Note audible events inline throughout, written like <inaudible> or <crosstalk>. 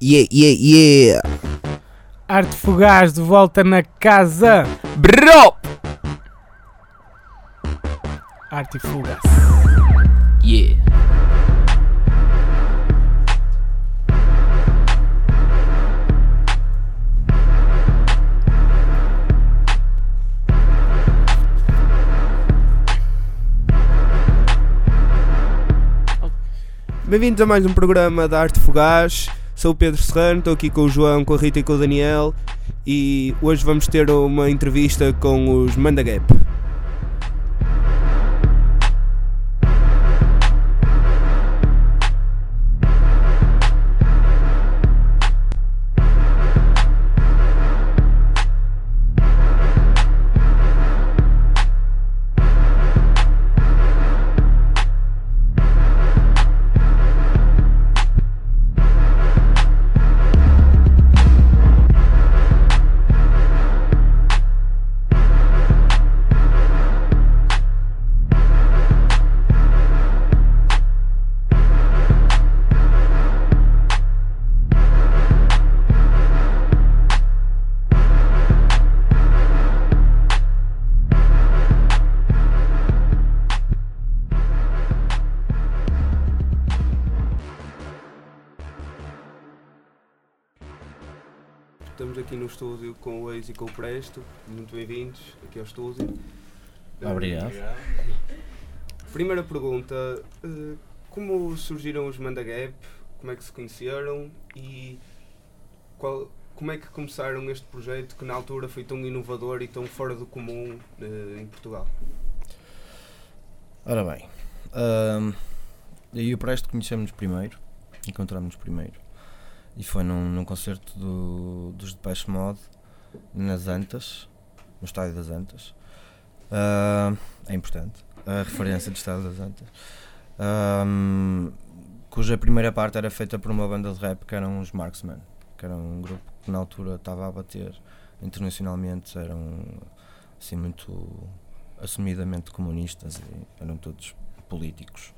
Yeah, yeah, yeah. Arte Fugaz de volta na casa. Bro! Arte Fugaz. Yeah. Bem-vindos a mais um programa da Arte Fugaz. Sou o Pedro Serrano, estou aqui com o João, com a Rita e com o Daniel e hoje vamos ter uma entrevista com os Mandagap. E com o Presto. Muito bem-vindos aqui ao estúdio. Obrigado. Primeira pergunta: eh, como surgiram os Mandagap? Como é que se conheceram e qual- como é que começaram este projeto que na altura foi tão inovador e tão fora do comum eh, em Portugal? Ora bem, ahm, eu e o Presto conhecemos primeiro, encontramos-nos primeiro, e foi num, num concerto do, dos Depeche Mode, nas Antas, no Estádio das Antas. Ah, é importante, a referência do Estádio das Antas. Ahm, cuja primeira parte era feita por uma banda de rap que eram os Marksmen, que era um grupo que na altura estava a bater internacionalmente, eram assim muito assumidamente comunistas e eram todos políticos.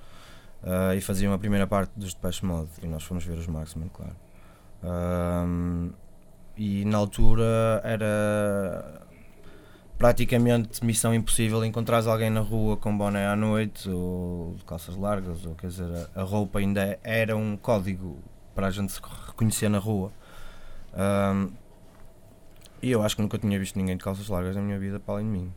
Ah, e faziam a primeira parte dos Depeche Mode e nós fomos ver os Marksmen, claro. E na altura era praticamente missão impossível encontrares alguém na rua com boné à noite ou calças largas, ou quer dizer, a, roupa ainda era um código para a gente se reconhecer na rua. Ahm, e eu acho que nunca tinha visto ninguém de calças largas na minha vida para além de mim.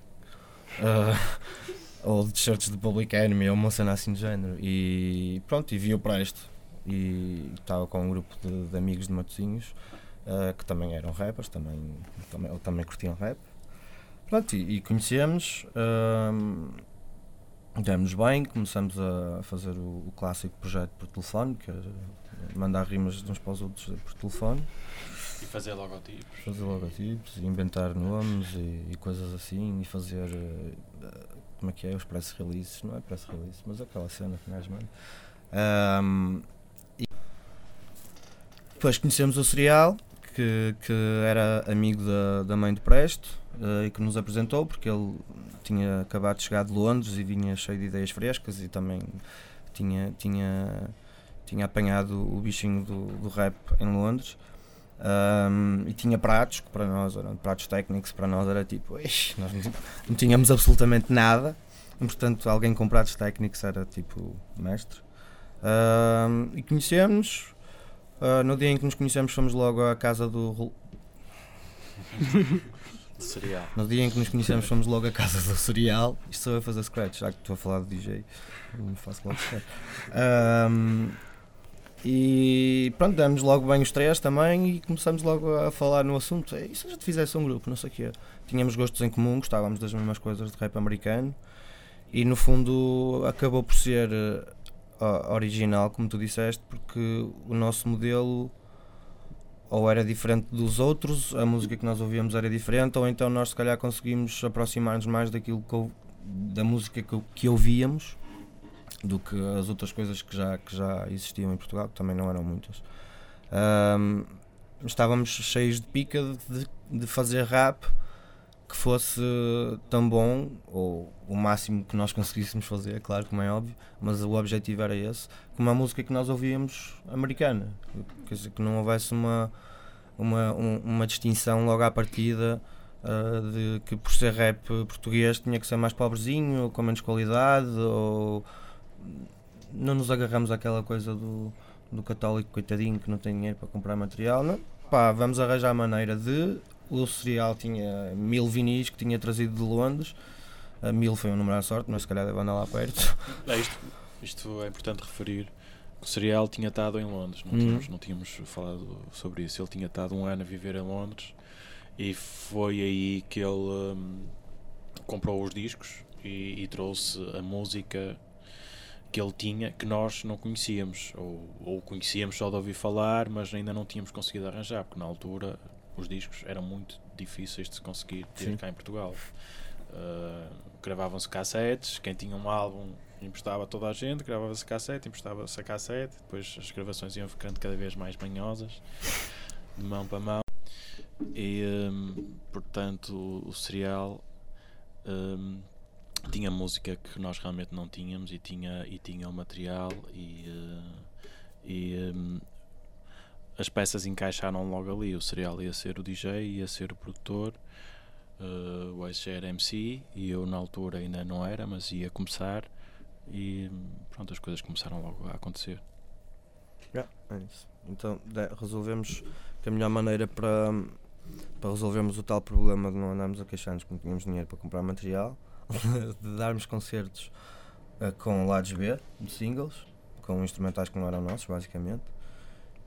Ah, <laughs> ou de t-shirts de Public Enemy, ou uma cena assim de género. E pronto, e vi o Presto. E estava com um grupo de, de amigos de Matosinhos ah, que também eram rappers, também, também, ou também curtiam rap. Pronto, e, e conhecemos, um, demos bem, começamos a fazer o, o clássico projeto por telefone, que era mandar rimas de uns para os outros por telefone E fazer logotipos. fazer logotipos, e inventar nomes e, e coisas assim, e fazer eh, como é que é, os press releases, não é press release, mas aquela cena que nós manda. Ahm, e depois conhecemos o Serial, que, que era amigo da, da mãe do Presto eh, e que nos apresentou, porque ele tinha acabado de chegar de Londres e vinha cheio de ideias frescas e também tinha, tinha, tinha apanhado o bichinho do, do rap em Londres. Um, e tinha pratos que para nós eram pratos técnicos, para nós era tipo, "Ixi, nós não, tínhamos absolutamente nada, portanto, alguém com pratos técnicos era tipo mestre. Um, e conhecemos. Uh, no dia em que nos conhecemos, fomos logo à casa <laughs> do. Cereal. No dia em que nos conhecemos, fomos logo à casa do cereal. Isto sou eu a fazer scratch, já que estou a falar de DJ, me faço logo scratch. Um, e pronto, damos logo bem os três também e começamos logo a falar no assunto. "Ei, E se a gente fizesse um grupo, não sei o quê? Tínhamos gostos em comum, gostávamos das mesmas coisas de rap americano e no fundo acabou por ser original, como tu disseste, porque o nosso modelo ou era diferente dos outros, a música que nós ouvíamos era diferente, ou então nós se calhar conseguimos aproximar-nos mais daquilo que da música que, que ouvíamos do que as outras coisas que já, que já existiam em Portugal, que também não eram muitas. Ahm, estávamos cheios de pica de, de fazer rap que fosse tão bom, ou o máximo que nós conseguíssemos fazer, claro, como é óbvio, mas o objetivo era esse, como a música que nós ouvíamos americana. Quer dizer, que não houvesse uma, uma, um- uma distinção logo à partida ah, de que por ser rap português tinha que ser mais pobrezinho, com menos qualidade, ou não nos agarramos àquela coisa do, do católico coitadinho que não tem dinheiro para comprar material. Não. Pá, vamos arranjar a maneira de. O cereal tinha mil vinis que tinha trazido de Londres. A mil foi um número à sorte, mas se calhar deve andar lá perto. <laughs> É, isto, isto é importante referir. que O Cereal tinha estado em Londres, não, Uhum. tínhamos, não tínhamos falado sobre isso. Ele tinha estado um ano a viver em Londres e foi aí que ele hum, comprou os discos e, e trouxe a música que ele tinha que nós não conhecíamos, ou, ou conhecíamos só de ouvir falar, mas ainda não tínhamos conseguido arranjar, porque na altura os discos eram muito difíceis de se conseguir ter Sim. cá em Portugal. Uh, gravavam-se cassetes, quem tinha um álbum emprestava a toda a gente, gravava-se cassete, emprestava-se a cassete, depois as gravações iam ficando cada vez mais manhosas, de mão para mão. E hum, portanto o, o serial hum, tinha música que nós realmente não tínhamos e tinha, e tinha o material e, eh, e hum, as peças encaixaram logo ali. O serial ia ser o DJ, ia ser o produtor, eh, o ex era MC e eu na altura ainda não era, mas ia começar e pronto, as coisas começaram logo a acontecer. É isso. Então resolvemos que a melhor maneira para, para resolvermos o tal problema de não andarmos a queixar-nos que não tínhamos dinheiro para comprar material, <laughs> de darmos concertos eh, com lados B, de singles, com instrumentais que não eram nossos, basicamente,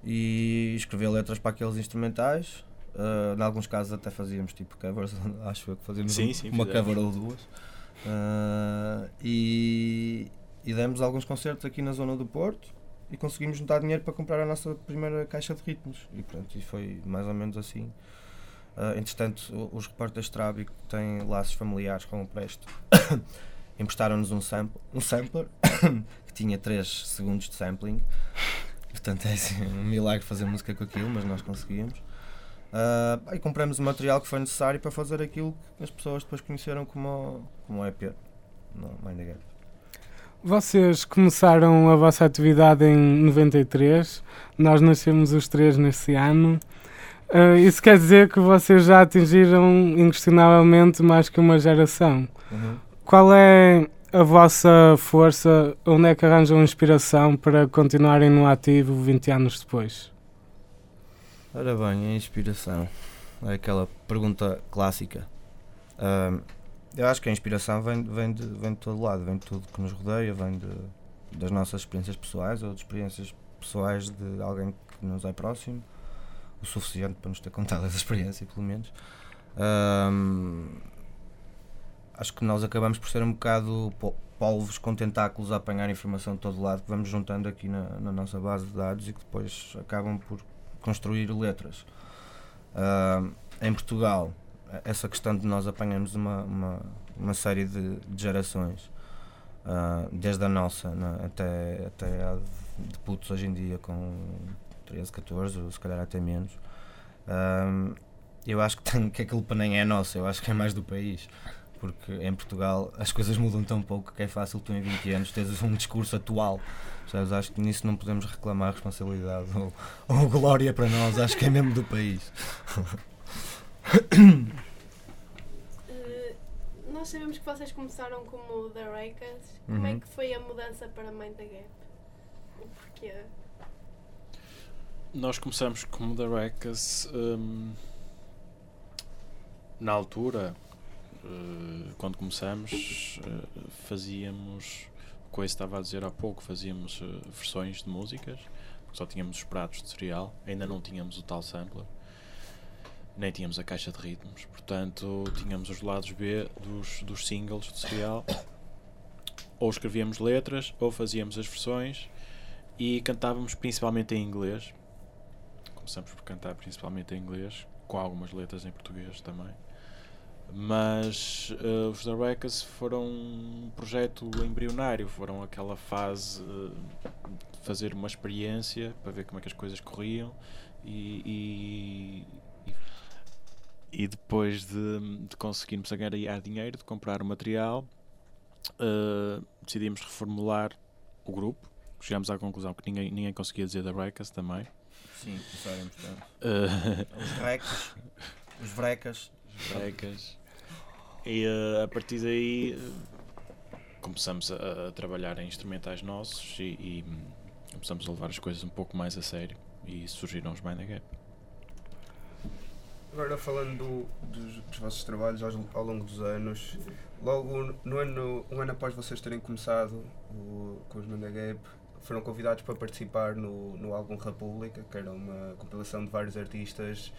e escrever letras para aqueles instrumentais. Eh, em alguns casos até fazíamos tipo covers, <laughs> acho eu que fazíamos Sim, um- sim, uma fizemos. cover ou duas. Eh, e, e demos alguns concertos aqui na zona do Porto e conseguimos juntar dinheiro para comprar a nossa primeira caixa de ritmos. E pronto, e foi mais ou menos assim. Ah, entretanto, os repórteres Trábico têm laços familiares com o Presto. <coughs> Emprestaram-nos um, sample, um sampler <coughs> que tinha 3 segundos de sampling. Portanto, é assim, um milagre fazer música com aquilo, mas nós conseguimos. Ah, e compramos o material que foi necessário para fazer aquilo que as pessoas depois conheceram como, como EP. No Mind the Gap. Vocês começaram a vossa atividade em 93, nós nascemos os três nesse ano. Ah, isso quer dizer que vocês já atingiram inquestionavelmente mais que uma geração. Qual é a vossa força? Onde é que arranjam inspiração para continuarem no ativo 20 anos depois? Ora bem, a inspiração é aquela pergunta clássica. Ahm, eu acho que a inspiração vem, vem, de, vem de todo lado, vem de tudo que nos rodeia, vem de, das nossas experiências pessoais ou de experiências pessoais de alguém que nos é próximo, o suficiente para nos ter contado essa <laughs> experiência, pelo menos. Ahm, acho que nós acabamos por ser um bocado po- polvos com tentáculos a apanhar informação de todo lado que vamos juntando aqui na, na nossa base de dados e que depois acabam por construir letras. Ah, em Portugal, essa questão de nós apanharmos uma, uma, uma série de, de gerações, ah, desde a nossa né, até, até a de, putos hoje em dia com 13, 14, ou se calhar até menos, ah, eu acho que, tem, que nem é nosso, eu acho que é mais do país. Porque em Portugal as coisas mudam tão pouco que é fácil tu em 20 anos teres um discurso atual. Sabes? Acho que nisso não podemos reclamar responsabilidade ou, ou glória para nós, acho que é mesmo do país. Eh, nós sabemos que vocês começaram como The Rakers. Como é Uhum. que foi a mudança para Mind the Gap? O porquê? Nós começamos como The Records hum, na altura, eh, quando começamos, eh, fazíamos, o eu estava a dizer há pouco, fazíamos eh, versões de músicas, só tínhamos os pratos de cereal, ainda não tínhamos o tal sampler, nem tínhamos a caixa de ritmos, portanto tínhamos os lados B dos, dos singles de cereal, ou escrevíamos letras, ou fazíamos as versões, e cantávamos principalmente em inglês, começamos por cantar principalmente em inglês, com algumas letras em português também. Mas eh, os The Records foram um projeto embrionário, foram aquela fase eh, de fazer uma experiência para ver como é que as coisas corriam e, e, e depois de, de conseguirmos ganhar dinheiro, de comprar o material, uh, decidimos reformular o grupo. Chegámos à conclusão que ninguém, ninguém conseguia dizer da Breakers também. Sim, começaram portanto. Uh, <laughs> Os recas. Os vrecas. Os vrecas. E uh, a partir daí uh, começamos a, a, trabalhar em instrumentais nossos e, e um, começamos a levar as coisas um pouco mais a sério e surgiram os Mind the Gap. Agora falando do, dos, dos, vossos trabalhos ao, ao, longo dos anos, logo no ano, um ano após vocês terem começado o, com os Manda Gap, foram convidados para participar no, no álbum República, que era uma compilação de vários artistas,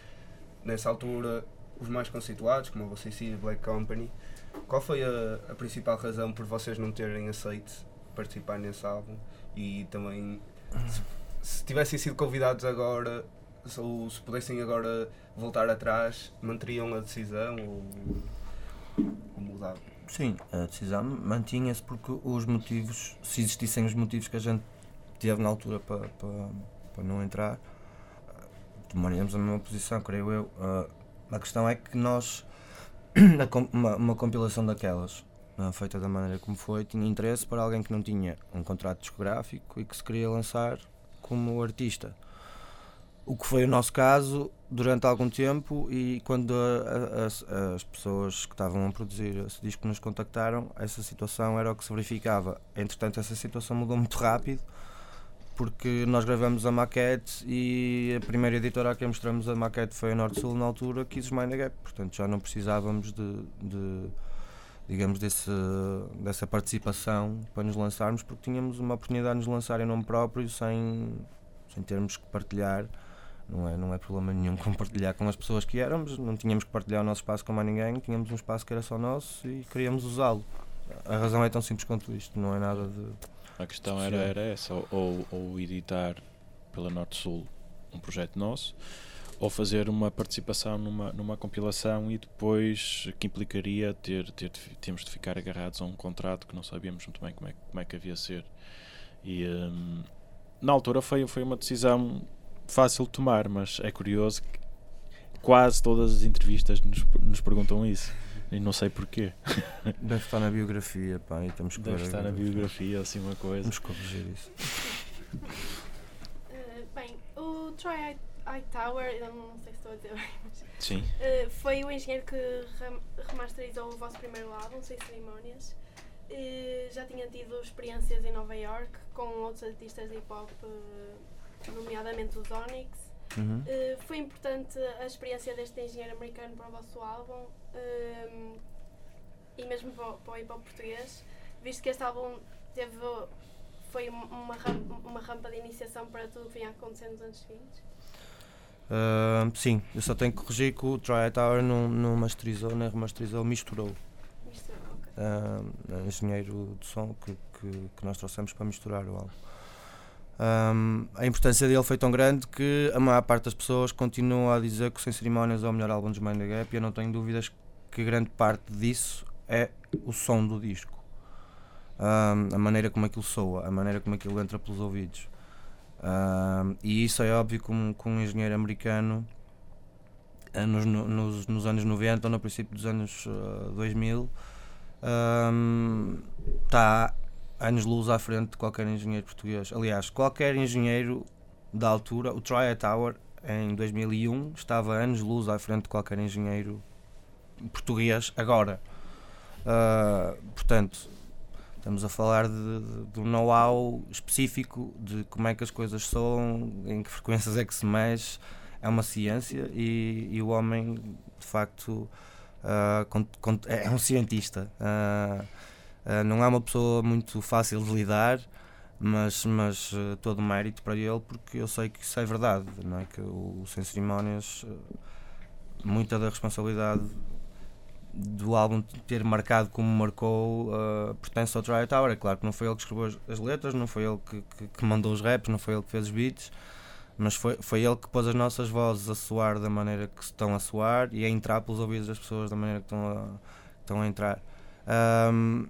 nessa altura os mais conceituados, como a VCC e Black Company. Qual foi a, a principal razão por vocês não terem aceito participar nesse álbum? E também, se, se tivessem sido convidados agora, ou se pudessem agora voltar atrás, manteriam a decisão ou, ou mudavam? Sim, a decisão mantinha-se porque os motivos, se existissem os motivos que a gente teve na altura para, para, para não entrar, tomaríamos a mesma posição, creio eu. Uh, a questão é que nós, <clears throat> uma, uma compilação daquelas, uh, feita da maneira como foi, tinha interesse para alguém que não tinha um contrato discográfico e que se queria lançar como artista. O que foi o nosso caso durante algum tempo e quando a, a, as pessoas que estavam a produzir esse disco nos contactaram, essa situação era o que se verificava. Entretanto, essa situação mudou muito rápido porque nós gravamos a maquete e a primeira editora a quem mostramos a maquete foi a Norte Sul na altura, quis Mind Gap, portanto já não precisávamos de, de digamos, desse, dessa participação para nos lançarmos, porque tínhamos uma oportunidade de nos lançar em nome próprio sem, sem termos que partilhar não é, não é problema nenhum compartilhar com as pessoas que éramos, não tínhamos que partilhar o nosso espaço com mais ninguém, tínhamos um espaço que era só nosso e queríamos usá-lo. A razão é tão simples quanto isto, não é nada de. A questão era, era essa, ou, ou editar pela Norte Sul um projeto nosso, ou fazer uma participação numa, numa compilação e depois que implicaria ter, ter temos de ficar agarrados a um contrato que não sabíamos muito bem como é, como é que havia de ser. E um, na altura foi, foi uma decisão fácil de tomar, mas é curioso que quase todas as entrevistas nos, nos perguntam isso. E não sei porquê. <laughs> Deve estar na biografia, pá, e temos que Deve estar na biografia, assim uma coisa. Vamos corrigir isso. Uh, <laughs> bem, o Troy Tower, eu não sei se estou a dizer bem, mas. Sim. Uh, foi o engenheiro que remasterizou o vosso primeiro álbum, Sem Cerimónias. Uh, já tinha tido experiências em Nova York com outros artistas de hip hop nomeadamente os Onyx. Uhum. Uh, foi importante a experiência deste engenheiro americano para o vosso álbum uh, e mesmo para, para o hip hop português, visto que este álbum teve, foi uma, rampa, uma rampa de iniciação para tudo o que vinha acontecendo nos anos seguintes? Uh, sim, eu só tenho que corrigir que o Try Tower não, não masterizou, nem remasterizou, misturou. Misturou, ok. Uh, engenheiro de som que, que, que nós trouxemos para misturar o álbum. Um, a importância dele foi tão grande que a maior parte das pessoas continua a dizer que o Sem Cerimónias é o melhor álbum dos Mind the Gap e eu não tenho dúvidas que grande parte disso é o som do disco. A maneira como aquilo soa, a maneira como aquilo entra pelos ouvidos. E isso é óbvio que um, um engenheiro americano eh, nos, nos, nos, anos 90 ou no princípio dos anos uh, 2000 está anos-luz à frente de qualquer engenheiro português. Aliás, qualquer engenheiro da altura, o Troy Tower em 2001 estava anos-luz à frente de qualquer engenheiro português agora. Uh, portanto, estamos a falar de, de, um know-how específico de como é que as coisas soam, em que frequências é que se mexe. É uma ciência e, e o homem, de facto, uh, é um cientista. Uh, não é uma pessoa muito fácil de lidar, mas, mas todo o mérito para ele, porque eu sei que isso é verdade, não é? que o, o Sem Cerimónias, muita da responsabilidade do álbum ter marcado como marcou uh, pertence ao Try Tower. É claro que não foi ele que escreveu as, letras, não foi ele que, que, que, mandou os raps, não foi ele que fez os beats, mas foi, foi ele que pôs as nossas vozes a soar da maneira que estão a soar e a entrar pelos ouvidos das pessoas da maneira que estão a, estão a entrar. Um,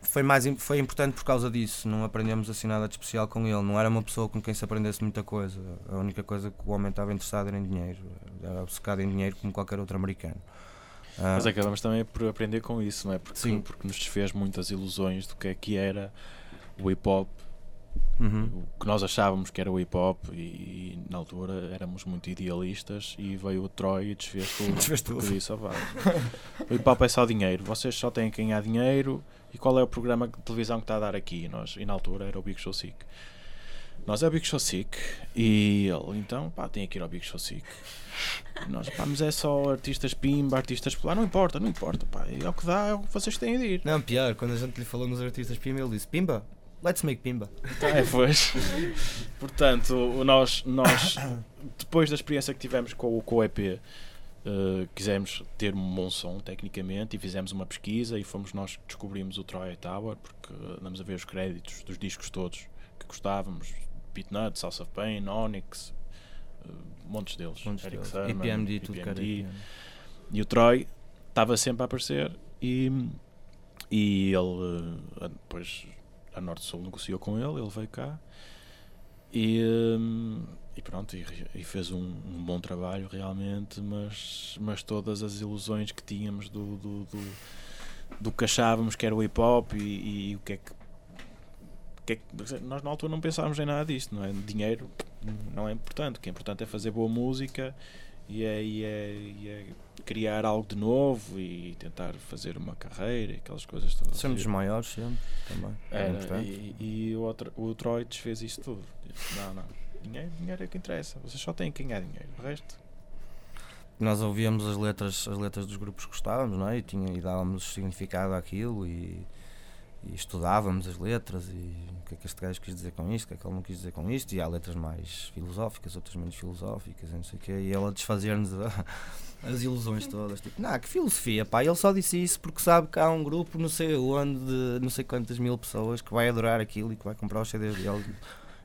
foi, mais, foi importante por causa disso. Não aprendemos assim nada de especial com ele. Não era uma pessoa com quem se aprendesse muita coisa. A única coisa que o homem estava interessado era em dinheiro. Era obcecado em dinheiro como qualquer outro americano. Ah, Mas acabamos também por aprender com isso, não é? Porque, Sim. porque nos desfez muitas ilusões do que é que era o hip hop, uhum. o que nós achávamos que era o hip hop, e, na altura éramos muito idealistas. E veio o Troy e desfez tudo. <laughs> Desfez tudo. Disse, "Oh, vá, o hip hop é só dinheiro, vocês só têm que ganhar dinheiro. E qual é o programa de televisão que está a dar aqui? E Nós, e na altura era o Big Show Sick. Nós é o Big Show Sick e ele, então, pá, tem que ir ao Big Show Sick. E nós, pá, mas é só artistas pimba, artistas lá, não importa, não importa, pá, é o que dá, é o que vocês têm de ir. Não, pior, quando a gente lhe falou nos artistas Pimba, ele disse: Pimba, let's make Pimba. É, pois. Portanto, nós, nós, depois da experiência que tivemos com, o- com o EP, eh, quisemos ter um bom som, tecnicamente, e fizemos uma pesquisa e fomos nós que descobrimos o Troy Tower, porque andamos a ver os créditos dos discos todos que gostávamos, Beat Nuts, House of Pain, Onyx, eh, montes deles, Montes Eric deles. Sermon, EPMD, tudo. EPMD. E o Troy estava sempre a aparecer e, e ele eh, depois a Norte Sul negociou com ele, ele veio cá e, hum, e pronto, e, e fez um, um bom trabalho realmente, mas, mas todas as ilusões que tínhamos do, do, do, do que achávamos que era o hip hop e, e o que é que, que é que- nós na altura não pensávamos em nada disto, não é? Dinheiro não é importante, o que é importante é fazer boa música e é, e é, e é criar algo de novo e tentar fazer uma carreira e aquelas coisas todas. Sermos dos maiores sempre, também. É Era, e, e o, outro, o Troy desfez isso tudo. Disse, não, não, dinheiro, dinheiro é que interessa, vocês só têm que ganhar dinheiro, o resto. Nós ouvíamos as letras, as letras dos grupos que gostávamos, não é? E, tinha, e dávamos significado àquilo e, e estudávamos as letras e o que é que este gajo quis dizer com isto, o que é que ele não quis dizer com isto, e há letras mais filosóficas, outras menos filosóficas, e não sei o quê, e ela desfazia-nos a- <laughs> as ilusões todas, tipo, não, que filosofia, pá, ele só disse isso porque sabe que há um grupo não sei onde, de não sei quantas mil pessoas que vai adorar aquilo e que vai comprar os CDs dele.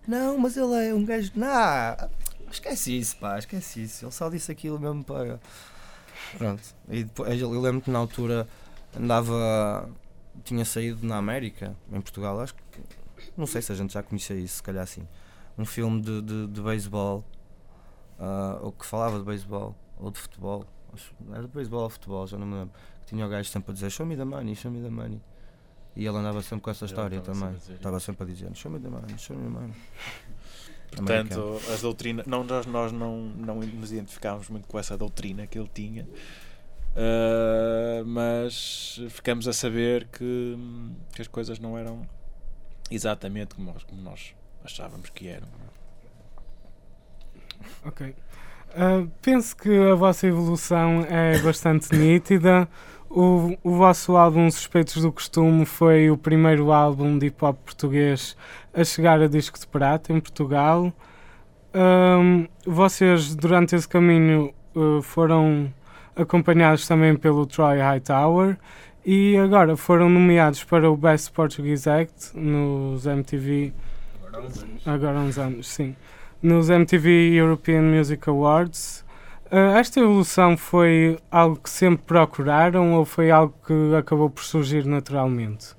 Não, mas ele é um gajo, não, esquece isso, pá, esquece isso, ele só disse aquilo mesmo para... Pronto, e depois, eu lembro que na altura andava tinha saído na América, em Portugal, acho que não sei se a gente já conhecia isso, se calhar sim. Um filme de, de, de beisebol, ah, ou que falava de beisebol, ou de futebol, era de beisebol ou futebol, já não me lembro. Que tinha o gajo sempre a dizer show me the money, show me the money. E ele andava sempre com essa história também. Estava sempre a dizer show me the money, show me the money. Portanto, as doutrinas, não, nós, nós não, não nos identificávamos muito com essa doutrina que ele tinha, ah, mas ficamos a saber que, que as coisas não eram exatamente como nós, como nós achávamos que eram. Ok. Ah, penso que a vossa evolução é bastante <laughs> nítida. O, o vosso álbum Suspeitos do Costume foi o primeiro álbum de hip hop português a chegar a disco de prata em Portugal. Ahm, vocês, durante esse caminho, foram acompanhados também pelo Troy Hightower e agora foram nomeados para o Best Portuguese Act nos MTV Agora há uns anos. agora há uns anos, sim. Nos MTV European Music Awards. Ah, esta evolução foi algo que sempre procuraram ou foi algo que acabou por surgir naturalmente?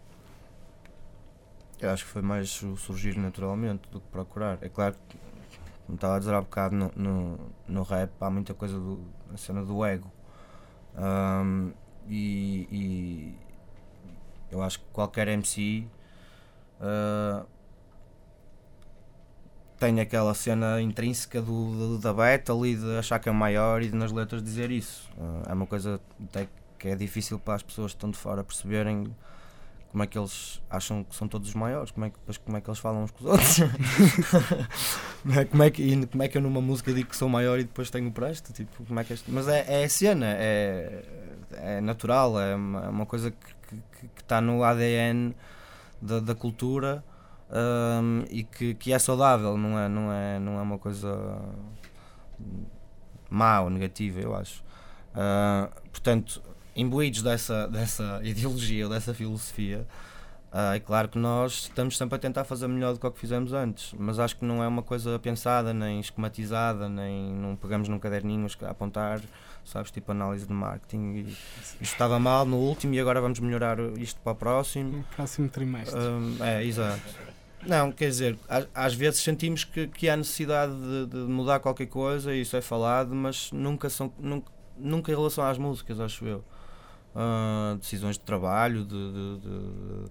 Eu acho que foi mais o surgir naturalmente do que procurar. É claro que, como estava a dizer há bocado, no, no, no rap há muita coisa do, a cena do ego. Ahm, e, e eu acho que qualquer MC ah, tem aquela cena intrínseca do, do- da battle e de achar que é maior e de nas letras dizer isso. Ah, é uma coisa até que é difícil para as pessoas que estão de fora perceberem como é que eles acham que são todos os maiores, como é que, depois como é que eles falam uns com os outros. <laughs> É? como, é que, como é que eu numa música digo que sou maior e depois tenho o presto? Tipo, como é que este- mas é, é a cena, é, é natural, é uma, é uma coisa que está no ADN da, da cultura hum, e que, que é saudável, não é, não, é, não é uma coisa má ou negativa, eu acho. Ah, portanto, imbuídos dessa, dessa <laughs> ideologia ou dessa filosofia, Ah, é claro que nós estamos sempre a tentar fazer melhor do que o que fizemos antes, mas acho que não é uma coisa pensada, nem esquematizada, nem não pegamos num caderninho a apontar, sabes, tipo análise de marketing. E isto estava mal no último e agora vamos melhorar isto para o próximo. No próximo trimestre. Hum, é, exato. Não, quer dizer, às, às vezes sentimos que, que há necessidade de, de mudar qualquer coisa e isso é falado, mas nunca são nunca, nunca em relação às músicas, acho eu. Ah, decisões de trabalho, de, de- de-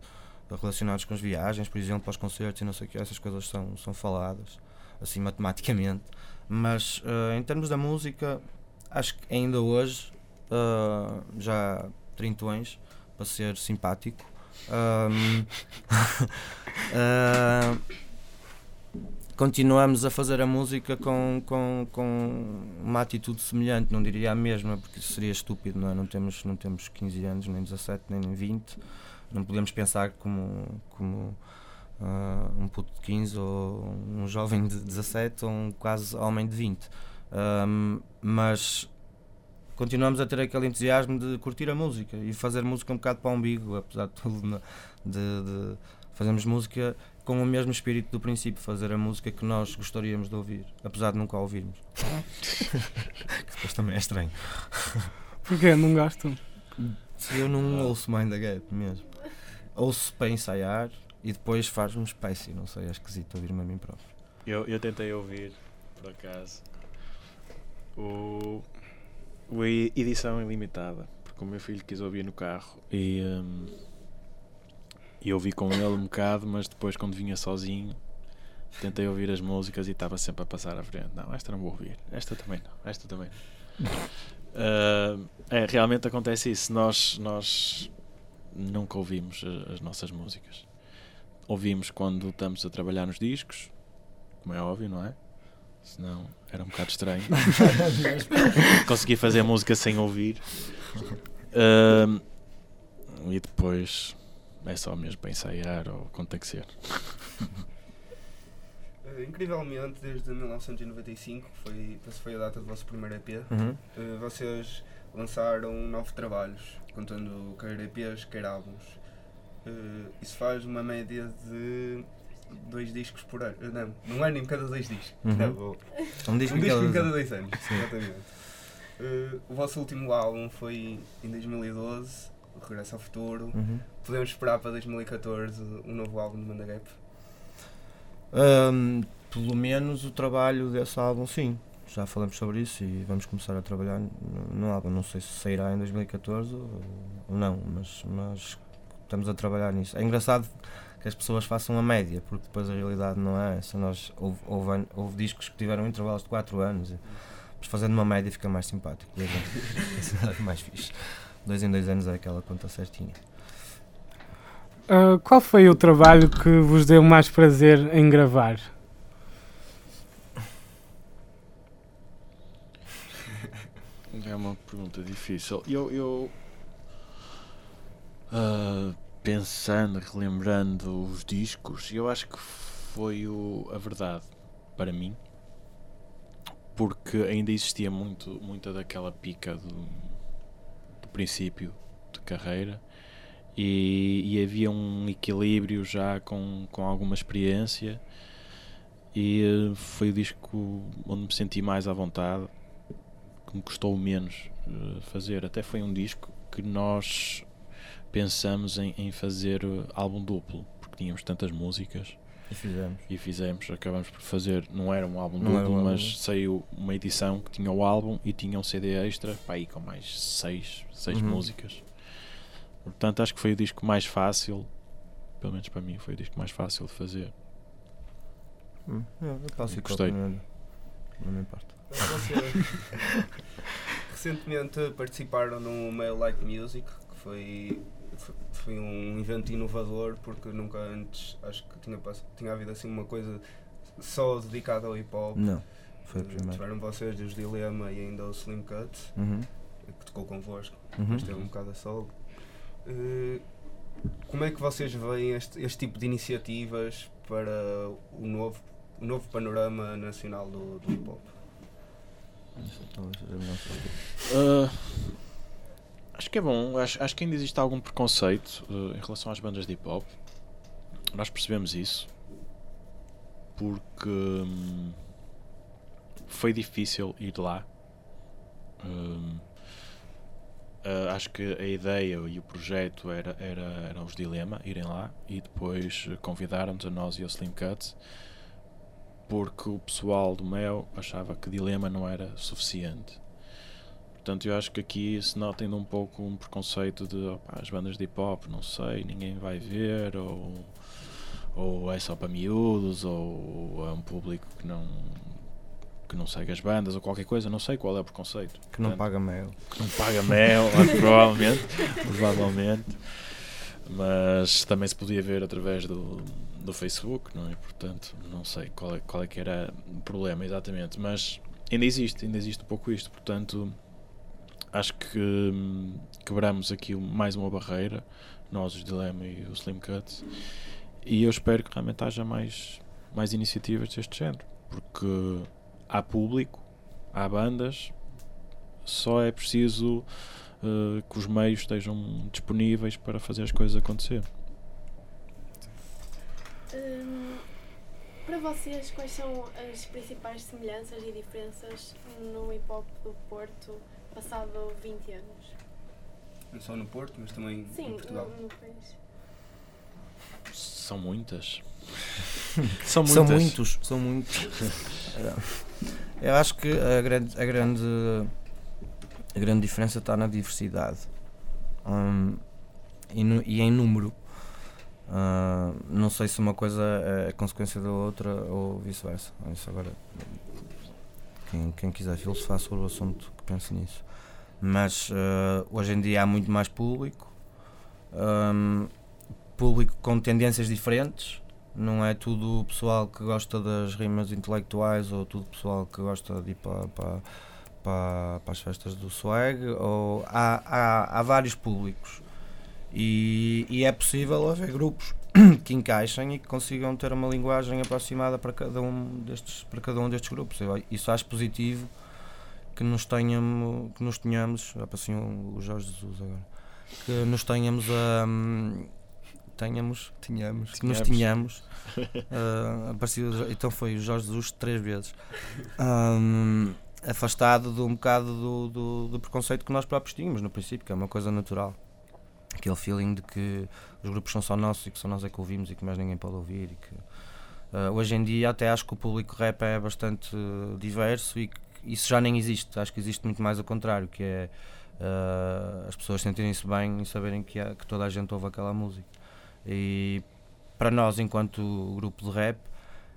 relacionadas com as viagens, por exemplo, para os concertos e não sei o que, essas coisas são, são faladas, assim matematicamente. Mas ah, em termos da música, acho que ainda hoje, ah, já trintões, para ser simpático, <laughs> continuamos a fazer a música com, com, com uma atitude semelhante, não diria a mesma, porque seria estúpido, não é? Não temos, não temos 15 anos, nem 17, nem 20, não podemos pensar como, como ah, um puto de 15 ou um jovem de 17 ou um quase homem de 20. Ahm, mas continuamos a ter aquele entusiasmo de curtir a música e fazer música um bocado para o umbigo, apesar de tudo, não- de, de fazermos música com o mesmo espírito do princípio, fazer a música que nós gostaríamos de ouvir, apesar de nunca a ouvirmos. <laughs> que depois também é estranho. Porquê? Não gostam? Se eu não ouço Mind the Gap mesmo. Ouço para ensaiar e depois faz-me espécie, não sei, é esquisito ouvir-me a mim próprio. Eu, eu tentei ouvir, por acaso, o, o Edição Ilimitada, porque o meu filho quis ouvir no carro e, hum, e ouvi com ele um bocado, mas depois, quando vinha sozinho, tentei ouvir as músicas e estava sempre a passar à frente. Não, esta não vou ouvir, esta também não, esta também não. <laughs> Ah, é, realmente acontece isso. Nós, nós nunca ouvimos a- as nossas músicas. Ouvimos quando estamos a trabalhar nos discos, como é óbvio, não é? Senão era um bocado estranho. <laughs> Consegui fazer música sem ouvir. <laughs> Ahm, e depois é só mesmo para ensaiar ou quando tem que ser. <laughs> Eh, incrivelmente, desde 1995, que foi, essa foi a data do vosso primeiro EP, Uhum. eh, vocês lançaram nove trabalhos, contando quer EPs, quer álbuns. Eh, isso faz uma média de dois discos por ano. Não, um ano em cada dois discos. Uhum. Não, Um um disco disco em cada dois anos. Exatamente. O vosso último álbum foi em 2012, o Regresso ao Futuro. Uhum. Podemos esperar para 2014 um novo álbum de Manda Gap? Ahm, pelo menos o trabalho desse álbum, sim. Já falamos sobre isso e vamos começar a trabalhar no, álbum. Não sei se sairá em 2014 ou não, mas, mas estamos a trabalhar nisso. É engraçado que as pessoas façam a média, porque depois a realidade não é essa. Nós, houve, houve, houve discos que tiveram intervalos de 4 anos, e- mas fazendo uma média fica mais simpático. dois <laughs> anos. é mais fixe. Dois em dois anos é aquela conta certinha. Ah, qual foi o trabalho que vos deu mais prazer em gravar? É uma pergunta difícil. Eu, eu ah, pensando, relembrando os discos, eu acho que foi o, a verdade para mim, porque ainda existia muito, muita daquela pica do princípio de carreira e, e havia um equilíbrio já com, com alguma experiência e eh, foi o disco onde me senti mais à vontade que me custou menos eh, fazer. Até foi um disco que nós pensamos em, em fazer eh, álbum duplo, porque tínhamos tantas músicas E fizemos. e fizemos, acabamos por fazer, não era um álbum Não duplo, um álbum. mas saiu uma edição que tinha o álbum e tinha um CD extra, pá, aí com mais seis, seis Uhum. músicas. Portanto, acho que foi o disco mais fácil, pelo menos para mim, foi o disco mais fácil de fazer. Hum, é, com a Gostei. Não me importa. <laughs> Recentemente participaram no Mail Like Music, que foi, foi- um evento inovador, porque nunca antes acho que tinha, tinha havido assim uma coisa só dedicada ao hip hop. Não, foi o Eh, primeiro. Tiveram vocês os Dilema e ainda o Slim Cut, Uhum. que tocou convosco, Uhum. mas teve um bocado a solo. Eh, como é que vocês veem este, este tipo de iniciativas para o novo, o novo panorama nacional do, do hip hop? Isso talvez seja melhor saber. Ah, Acho que é bom, acho, acho que ainda existe algum preconceito uh, em relação às bandas de hip hop. Nós percebemos isso porque hum, foi difícil ir lá. Hum, uh, acho que a ideia e o projeto era, era, era os Dilema irem lá e depois convidaram-nos a nós e ao Slim Cuts porque o pessoal do Mel achava que Dilema não era suficiente. Portanto, eu acho que aqui se nota ainda um pouco um preconceito de opa, as bandas de hip hop, não sei, ninguém vai ver, ou, ou é só para miúdos, ou é um público que não, que não segue as bandas ou qualquer coisa, não sei qual é o preconceito. Que não paga mel. Que não paga mel, <laughs> provavelmente, provavelmente. Mas também se podia ver através do, do Facebook, não é? Portanto, não sei qual é, qual é que era o problema exatamente, mas ainda existe, ainda existe um pouco isto, portanto acho que hum, quebramos aqui mais uma barreira, nós os Dilema e o Slim Cuts, e eu espero que realmente haja mais, mais iniciativas deste género, porque há público, há bandas, só é preciso uh, que os meios estejam disponíveis para fazer as coisas acontecer. Hum, para vocês, quais são as principais semelhanças e diferenças no hip hop do Porto passado 20 anos? Não só no Porto, mas também Sim, em Portugal. no, no país. São muitas. <laughs> são muitas. São muitos, são muitos. Eu acho que a grande, a grande, a grande diferença está na diversidade Hum, e, no- e em número. Ah, não sei se uma coisa é consequência da outra ou vice-versa. Isso agora, quem, quem quiser filosofar sobre o assunto, que pense nisso. Mas ah, hoje em dia há muito mais público, Hum, público com tendências diferentes. Não é tudo pessoal que gosta das rimas intelectuais ou tudo pessoal que gosta de ir para, para, para, para as festas do swag. Ou há, há, há vários públicos e, e é possível haver grupos <coughs> que encaixem e que consigam ter uma linguagem aproximada para cada um destes, para cada um destes grupos. Eu isso acho positivo que nos tenhamos, que nos tenhamos, passei o Jorge Jesus agora, que nos tenhamos a tenhamos, tínhamos, que nos Tínhamos. tínhamos ah, aparecido, então foi o Jorge Jesus três vezes Ahm, afastado de um bocado do, do, do preconceito que nós próprios tínhamos no princípio, que é uma coisa natural aquele feeling de que os grupos são só nossos e que só nós é que ouvimos e que mais ninguém pode ouvir e que ah, hoje em dia até acho que o público rap é bastante diverso e que isso já nem existe, acho que existe muito mais o contrário, que é ah, as pessoas sentirem-se bem e saberem que, há- que toda a gente ouve aquela música. E para nós, enquanto grupo de rap,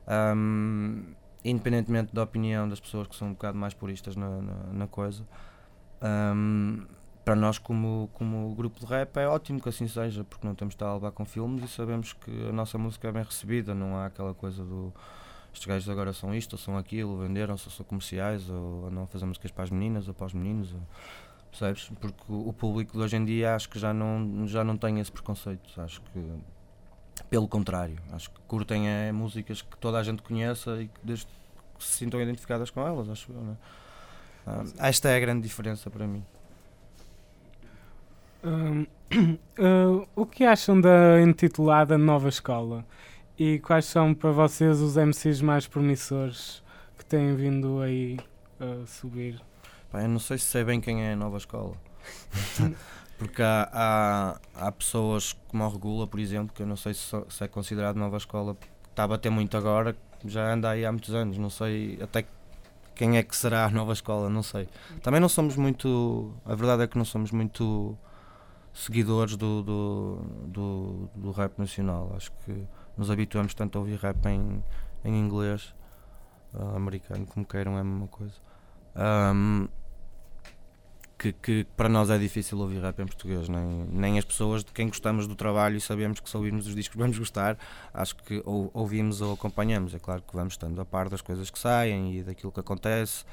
ahm, independentemente da opinião das pessoas que são um bocado mais puristas na, na, na coisa, ahm, para nós, como, como grupo de rap, é ótimo que assim seja, porque não temos de estar a levar com filmes e sabemos que a nossa música é bem recebida, não há aquela coisa do estes gajos agora são isto ou são aquilo, venderam-se ou são comerciais ou, não fazem músicas para as meninas ou para os meninos. Ou, percebes? Porque o o público de hoje em dia acho que já não, já não tem esse preconceito. Acho que, pelo contrário, acho que curtem é músicas que toda a gente conheça e que, desde que se sintam identificadas com elas, acho eu. Né? Ah, esta é a grande diferença para mim. Hum, uh, <coughs> o que acham da intitulada Nova Escola? E quais são para vocês os MCs mais promissores que têm vindo aí a subir? Pá, eu não sei se sei bem quem é a nova escola. <laughs> Porque há, há, há pessoas como o Regula, por exemplo, que eu não sei se, se é considerado nova escola, está a bater muito agora, já anda aí há muitos anos, não sei até quem é que será a nova escola, não sei. Também não somos muito, a verdade é que não somos muito seguidores do, do, do, do rap nacional. Acho que nos habituamos tanto a ouvir rap em, em inglês, ah, americano, como queiram, é a mesma coisa. Ahm, que, que para nós é difícil ouvir rap em português, nem, nem as pessoas de quem gostamos do trabalho e sabemos que se ouvirmos os discos vamos gostar, acho que ou, ouvimos ou acompanhamos. É claro que vamos estando a par das coisas que saem e daquilo que acontece.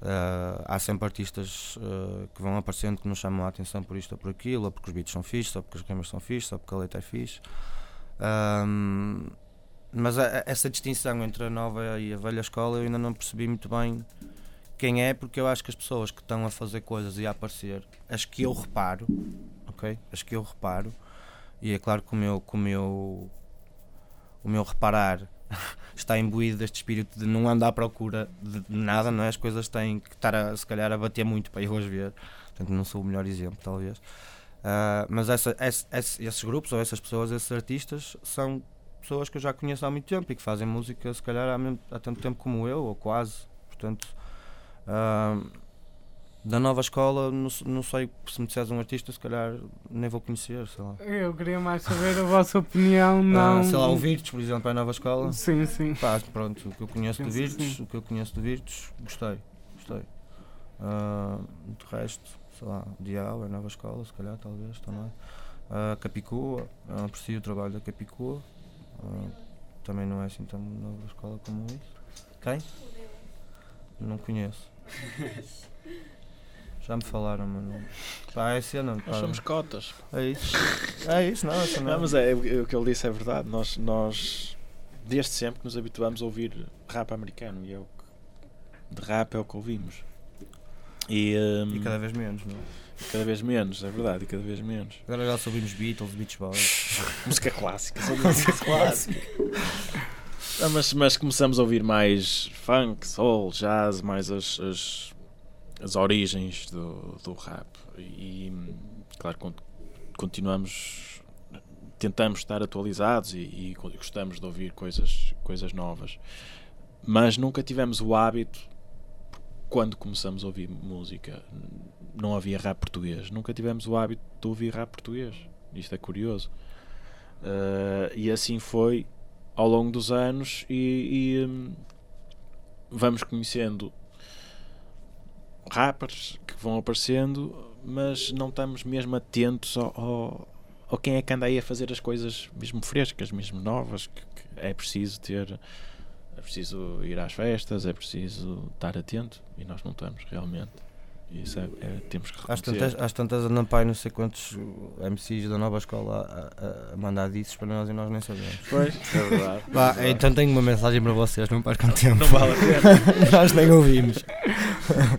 Ah, há sempre artistas ah, que vão aparecendo que nos chamam a atenção por isto ou por aquilo, ou porque os beats são fixos, ou porque as rimas são fixas, ou porque a letra é fixe. Ahm, mas a- essa distinção entre a nova e a velha escola eu ainda não percebi muito bem quem é, porque eu acho que as pessoas que estão a fazer coisas e a aparecer, as que eu reparo, ok? As que eu reparo, e é claro que o meu, que o meu, o meu reparar <laughs> está imbuído deste espírito de não andar à procura de nada, não é? As coisas têm que estar, a, se calhar, a bater muito para eu as ver. Portanto, não sou o melhor exemplo, talvez. Uh, mas essa, esse, esse, esses grupos ou essas pessoas, esses artistas, são pessoas que eu já conheço há muito tempo e que fazem música, se calhar, há, mesmo, há tanto tempo como eu, ou quase. Portanto, uh, da nova escola, não, não, sei se me disseres um artista, se calhar nem vou conhecer, sei lá. Eu queria mais saber a vossa opinião, não... Ah, sei lá, o Virtus, por exemplo, é a nova escola. Sim, sim. Pá, pronto, o que eu conheço sim, do Virtus, o que eu conheço do Virtus, gostei, gostei. Uh, do resto, sei lá, Dial é a nova escola, se calhar, talvez, também. Uh, Capicua, eu aprecio o trabalho da Capicua. Uh, também não é assim tão nova escola como isso. Quem? Não conheço. <laughs> Já me falaram, mano. Pá, é cena. Nós pá. somos cotas. É isso. É isso, não, não. não mas é, o que ele disse é verdade. Nós, nós, desde sempre, nos habituamos a ouvir rap americano e é o que, de rap é o que ouvimos. E, um, e cada vez menos, não é? Cada vez menos, é verdade, e cada vez menos. Agora já ouvimos Beatles, Beach Boys. <laughs> música clássica, só música clássica. Ah, mas, mas começamos a ouvir mais funk, soul, jazz, mais as, as as origens do, do rap. E, claro, continuamos, tentamos estar atualizados e, e, gostamos de ouvir coisas, coisas novas, mas nunca tivemos o hábito, quando começamos a ouvir música, não havia rap português, nunca tivemos o hábito de ouvir rap português. Isto é curioso. Uh, e assim foi ao longo dos anos e, e um, vamos conhecendo rappers que vão aparecendo, mas não estamos mesmo atentos ao, ao, ao, quem é que anda aí a fazer as coisas mesmo frescas, mesmo novas, que, que é preciso ter, é preciso ir às festas, é preciso estar atento e nós não estamos realmente. Isso é, é, temos que às tantas, às tantas andam pai não sei quantos MCs da nova escola a, a, mandar discos para nós e nós nem sabemos. Pois, é verdade. Bah, é então tenho uma mensagem para vocês, não percam tempo. Não vale a pena. <laughs> nós nem ouvimos. Uh,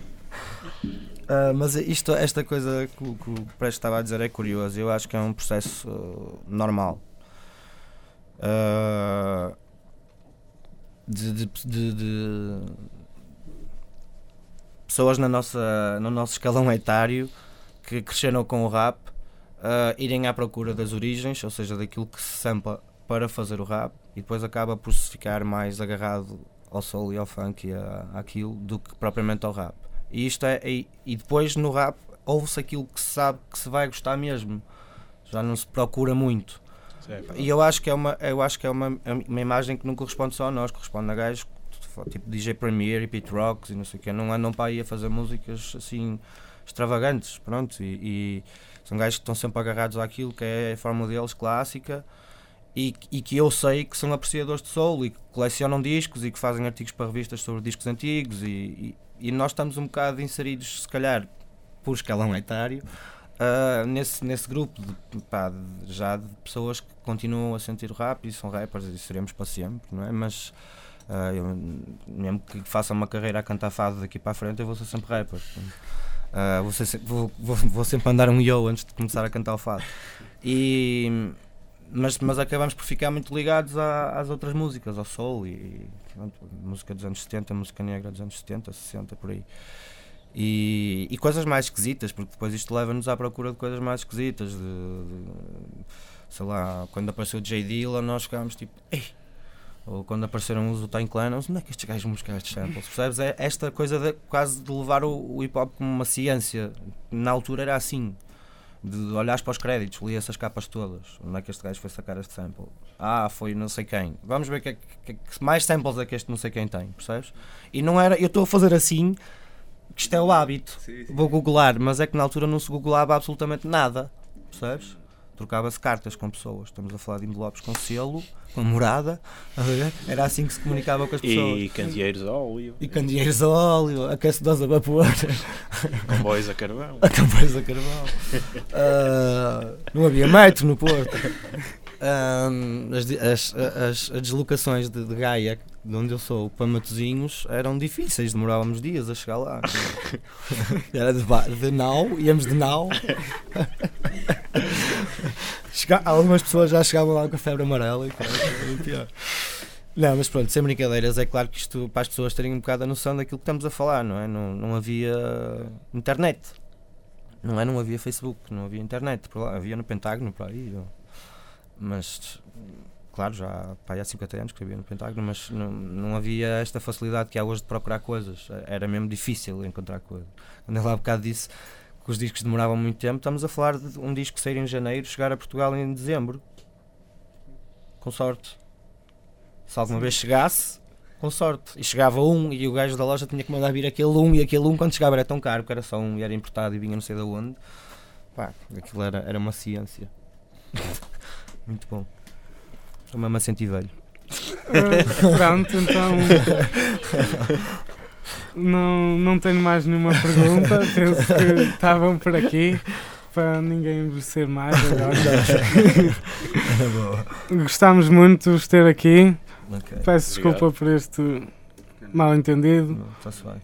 <laughs> mas isto, esta coisa que, que o Prestes estava a dizer é curioso. Eu acho que é um processo uh, normal. Uh, de, de, de, de, pessoas na nossa, no nosso escalão etário que cresceram com o rap irem à procura das origens, ou seja, daquilo que se sampa para fazer o rap e depois acaba por se ficar mais agarrado ao soul e ao funk e àquilo do que propriamente ao rap. E, isto é, e, e depois no rap ouve-se aquilo que se sabe que se vai gostar mesmo. Já não se procura muito. E eu acho que é uma, eu acho que é uma, uma imagem que não corresponde só a nós, corresponde a gajos tipo DJ Premier e Pete Rocks e não sei o que, não andam para aí a fazer músicas assim extravagantes, pronto, e, e, são gajos que estão sempre agarrados àquilo que é a forma deles clássica e, e, que eu sei que são apreciadores de soul e que colecionam discos e que fazem artigos para revistas sobre discos antigos e, e nós estamos um bocado inseridos, se calhar, por escalão etário, uh, nesse, nesse grupo de, pá, de, já de pessoas que continuam a sentir o rap e são rappers e seremos para sempre, não é? Mas uh, eu, mesmo que faça uma carreira a cantar fado daqui para a frente, eu vou ser sempre rapper. Uh, vou, ser, vou, vou, vou, sempre andar um yo antes de começar a cantar o fado. E, mas, mas acabamos por ficar muito ligados às outras músicas, ao soul e pronto, música dos anos 70, música negra dos anos 70, 60, por aí. E, e coisas mais esquisitas, porque depois isto leva-nos à procura de coisas mais esquisitas. De, de, sei lá, quando apareceu o J. Dilla, nós ficámos tipo, ei! Ou quando apareceram os Utain Clan, onde é que estes gajos buscar estes samples? Percebes? É esta coisa de, quase de levar o, o hip hop como uma ciência. Na altura era assim de olhares para os créditos, li essas capas todas. Onde é que este gajo foi sacar este sample? Ah, foi não sei quem. Vamos ver que, que, que mais samples é que este não sei quem tem, percebes? E não era, eu estou a fazer assim, que isto é o hábito. Sim, sim. Vou googlar, mas é que na altura não se googlava absolutamente nada, percebes? Trocava-se cartas com pessoas. Estamos a falar de envelopes com selo, com morada. Era assim que se comunicava com as pessoas. E candeeiros a óleo. E candeeiros a óleo, aquecedores a vapor. Comboios a carvão. <laughs> A comboios a carvão. Uh, não havia metro no Porto. Uh, as, as, as, as, deslocações de, de Gaia de onde eu sou para Matozinhos eram difíceis, demorávamos dias a chegar lá. <laughs> Era de, de nau, íamos de nau. Chega- algumas pessoas já chegavam lá com a febre amarela e cara, era pior. Não, mas pronto, sem brincadeiras, é claro que isto para as pessoas terem um bocado a noção daquilo que estamos a falar, não é? Não, não havia internet, não é? Não havia Facebook, não havia internet, por lá, havia no Pentágono, por aí. Mas, claro, já pá, há 50 anos que havia no Pentágono, mas não, não havia esta facilidade que há hoje de procurar coisas, era mesmo difícil encontrar coisas. Quando ele há bocado disse que os discos demoravam muito tempo, estamos a falar de um disco sair em janeiro, chegar a Portugal em dezembro, com sorte. Se alguma vez chegasse, com sorte. E chegava um e o gajo da loja tinha que mandar vir aquele um e aquele um quando chegava era tão caro, porque era só um e era importado e vinha não sei de onde. Pá, aquilo era, era uma ciência. <laughs> Muito bom. Estou mesmo a sentir velho. Ah, pronto, então. Não, não tenho mais nenhuma pergunta. Penso que estavam por aqui para ninguém envelhecer mais agora. <laughs> Gostámos muito de vos ter aqui. Ok. Peço desculpa por este mal entendido. Não, Está-se bem.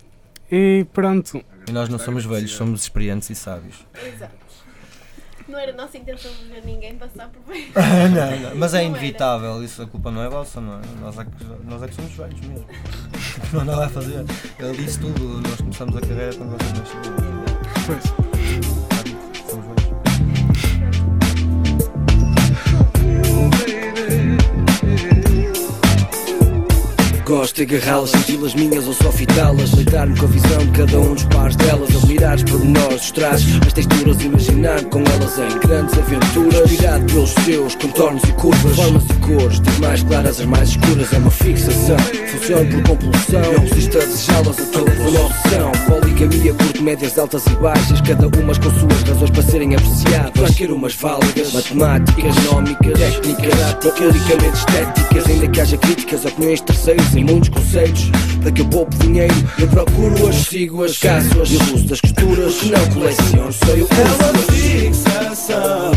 E pronto, E nós não somos velhos, somos experientes e sábios. Exato. Não era nossa intenção de ver ninguém passar por bem. <laughs> não, não, mas é Não era. inevitável, isso a culpa não é vossa, não é? Nós é que, nós é que somos velhos mesmo. <laughs> Não há nada a fazer. Ele disse tudo, nós começamos a carreira quando vocês nasceram. pois. Gosto de agarrá-las, senti-las minhas ou só fitá-las. Deitar-me com a visão de cada um dos pares delas Admirar os pormenores, os traços, as texturas Imaginar com elas em grandes aventuras. Inspirado pelos seus contornos e curvas Formas e cores, das mais claras às mais escuras. É uma fixação, funciona por compulsão. Não resisto a desejá-las a todas uma opção. Poligamia, curto médias, altas e baixas Cada umas com suas razões para serem apreciadas. Quaisquer umas válidas, matemáticas, nómicas Técnicas, teoricamente estéticas. Ainda que haja críticas, opiniões terceiros Em muitos conceitos, que eu poupe dinheiro. Eu procuro-as, sigo-as, caço-as E uso das costuras. Que não coleciono Sou eu É uma fixação,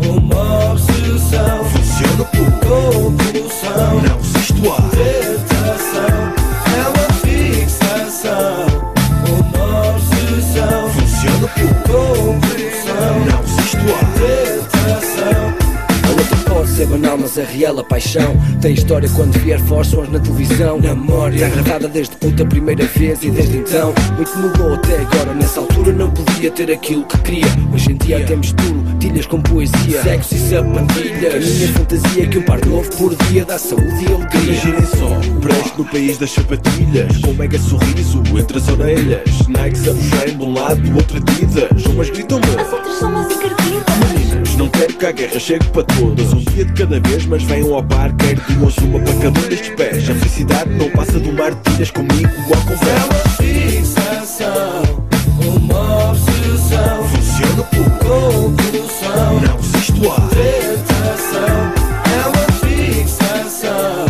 uma obsessão. Funciona por compulsão Não resisto à tentação É uma fixação, uma obsessão. Funciona por compulsão Não resisto à tentação a ser banal, mas é real a paixão. Tem história quando vier Force Wars na televisão. Na memória, está gravada desde puta primeira vez E desde então, muito mudou até agora. Nessa altura não podia ter aquilo que queria. Hoje em dia até misturo tilhas com poesia Sexo e sapatilhas. A minha fantasia é que um par novo por dia Dá saúde e alegria. Imaginem só, presto no país das sapatilhas Com um mega sorriso entre as orelhas. Nike Upshine de um lado, do outro Adidas Umas gritam-me. Outras são umas encardidas. Não quero que a guerra chegue para todas Um dia de cada vez, mas venham ao par Quero duas, uma para cada um destes pés. A felicidade não passa de um mar de comigo à conversa. Fixação, uma obsessão. Funciona por compulsão Não resisto à tentação É uma fixação,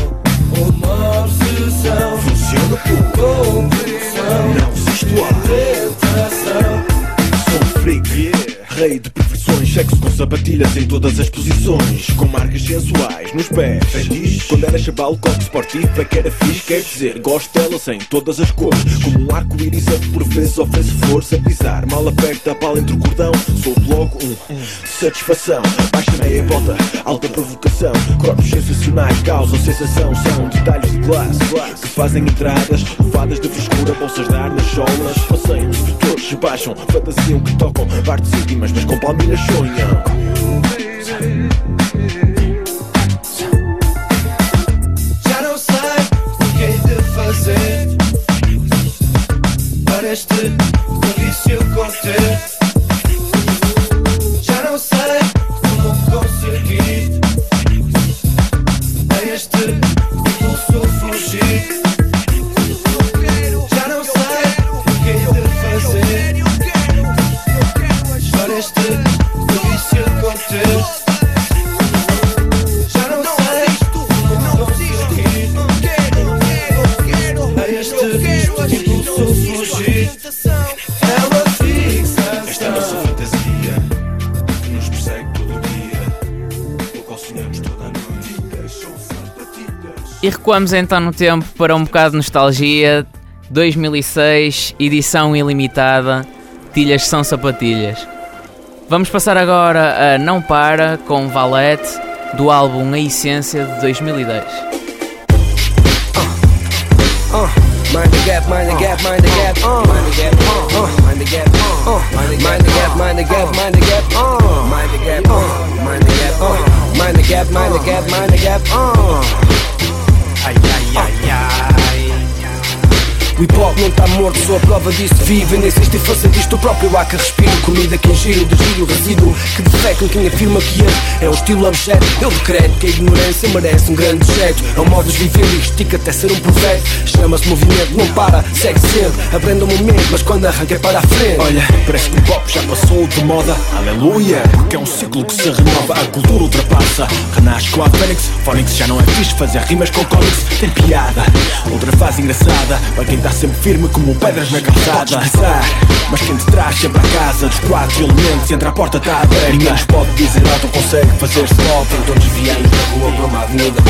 uma obsessão. Funciona por compulsão Não resisto à tentação Sou freak, rei de perfeições Sexo com sapatilhas em todas as posições. Com marcas sensuais nos pés. Fetiche, quando era chavalo, coque esportivo É que era fixe, quer dizer, gosto delas em todas as cores. Como um arco-íris que por vezes oferece força. Pisar, mal aperta a pala entre o cordão. Solto logo um. Satisfação. Baixa meia volta, alta provocação. Corpos sensacionais causam sensação. São detalhes de classe que fazem entradas. Levadas de frescura, bolsas de ar nas solas. Passeiam-se, todos se baixam. Fantasiam que tocam. Partes íntimas Mas com palmilhas sonham Já não sei o que hei de fazer Para este vício conter E recuamos então no tempo para um bocado de nostalgia. 2006, edição ilimitada, Tilhas são sapatilhas. Vamos passar agora a Não Para com Valete, do álbum A Essência de 2010. Mind the gap, mind the gap, mind the gap, mind the gap, uh, mind the gap, uh, mind the gap, mind the gap, mind the gap, uh, mind the gap, uh, mind the gap, uh, mind the gap, mind the gap, mind the gap, uh. ay, ay. O hip hop não está morto, sou a prova disso. Vive Nem existe força disto. Próprio, há que respiro Comida que ingiro, desvio, resíduo Que defecam quem afirma que este é um estilo objeto. Eu decreto que a ignorância merece um grande jeito. É um modo de viver e estica até ser um profeta Chama-se movimento, não para, segue sempre Aprenda o momento, mas quando arranca é para a frente. Olha, parece que o pop já passou de moda. Aleluia, porque é um ciclo que se renova A cultura ultrapassa, renasce com a Fênix Phonics já não é fixe, fazer rimas com comics. Tem piada, outra fase engraçada. Para quem está sempre firme como pedras na calçada. Pisar, mas quem te traz sempre a casa Dos quatro elementos, entre a porta está aberta. Ninguém nos pode dizer nada, não consegue fazer stop Então desviamos da rua para uma avenida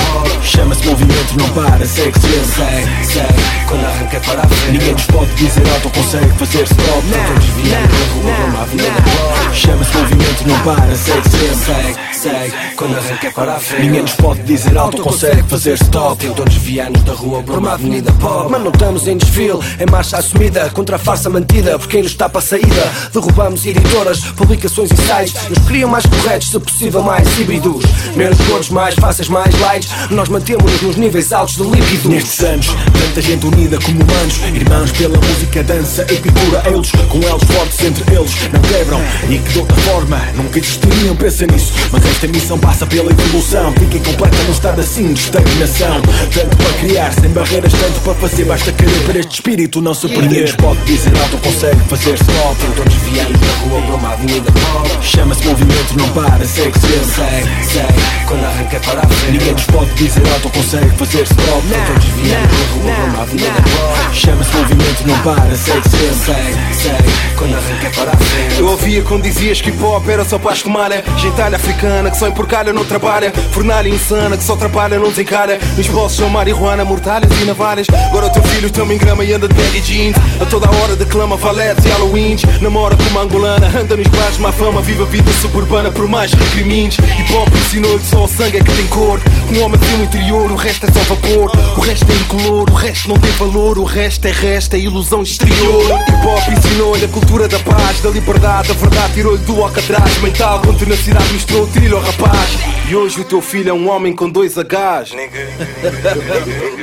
Chama-se movimento, não para, segue sempre Segue, segue, quando arranca para a frente. Ninguém nos pode dizer nada, não consegue fazer stop Então desviamos da rua para uma avenida Chama-se movimento, não para, segue sempre Segue, segue, quando arranca para a frente. Ninguém nos pode dizer alto, consegue fazer stop Tentam desviar-nos da rua para uma avenida pop Mas não estamos em desfile, é marcha assumida Contra a farsa mantida, por quem nos para a saída. Derrubamos editoras, publicações e sites. Nos criam mais corretos, se possível mais híbridos. Menos cores, mais fáceis, mais light. Nós mantemos-nos nos níveis altos de líquidos. Nestes anos, tanta gente unida como humanos. Irmãos pela música, dança e pintura Eles, com elos fortes entre eles, não quebram. E que de outra forma, nunca existiriam, pensa nisso. Mas esta missão passa pela evolução. Fiquem completa num estado assim de estagnação. Tanto para criar, sem barreiras, tanto para fazer Basta querer este espírito não se perder. Ninguém nos pode dizer alto, consegue fazer stop Tentam desviar-nos da rua para uma avenida pop Chama-se movimento, não para, segue Segue, segue, quando arranca é para a frente. Ninguém nos pode dizer alto, consegue fazer stop Tentam desviar-nos da rua para uma avenida pop Chama-se movimento, não para, segue Segue, segue, quando arranca é para a frente. Eu ouvia quando dizias que hip hop era só para escumalha Gentalha africana que só emporcalha não trabalha. Fornalha insana que só atrapalha não desencalha Nos bolsos são marihuana, mortalhas e navalhas. Agora o teu filho também grama e anda de baggy jeans. A toda hora declama valetes e halloweens. Namora com uma angolana, anda nos bares má fama Vive a vida suburbana por mais recrimintes Hip hop ensinou-lhe só o sangue é que tem cor. Um homem tem um interior, o resto é só vapor. O resto é incolor, o resto não tem valor. O resto é resto, é ilusão exterior. Hip hop ensinou-lhe a cultura da paz Da liberdade, a verdade tirou-lhe do alcatraz Mental com tenacidade misturou trilho ao rapaz. E hoje o teu filho é um homem com dois Hs.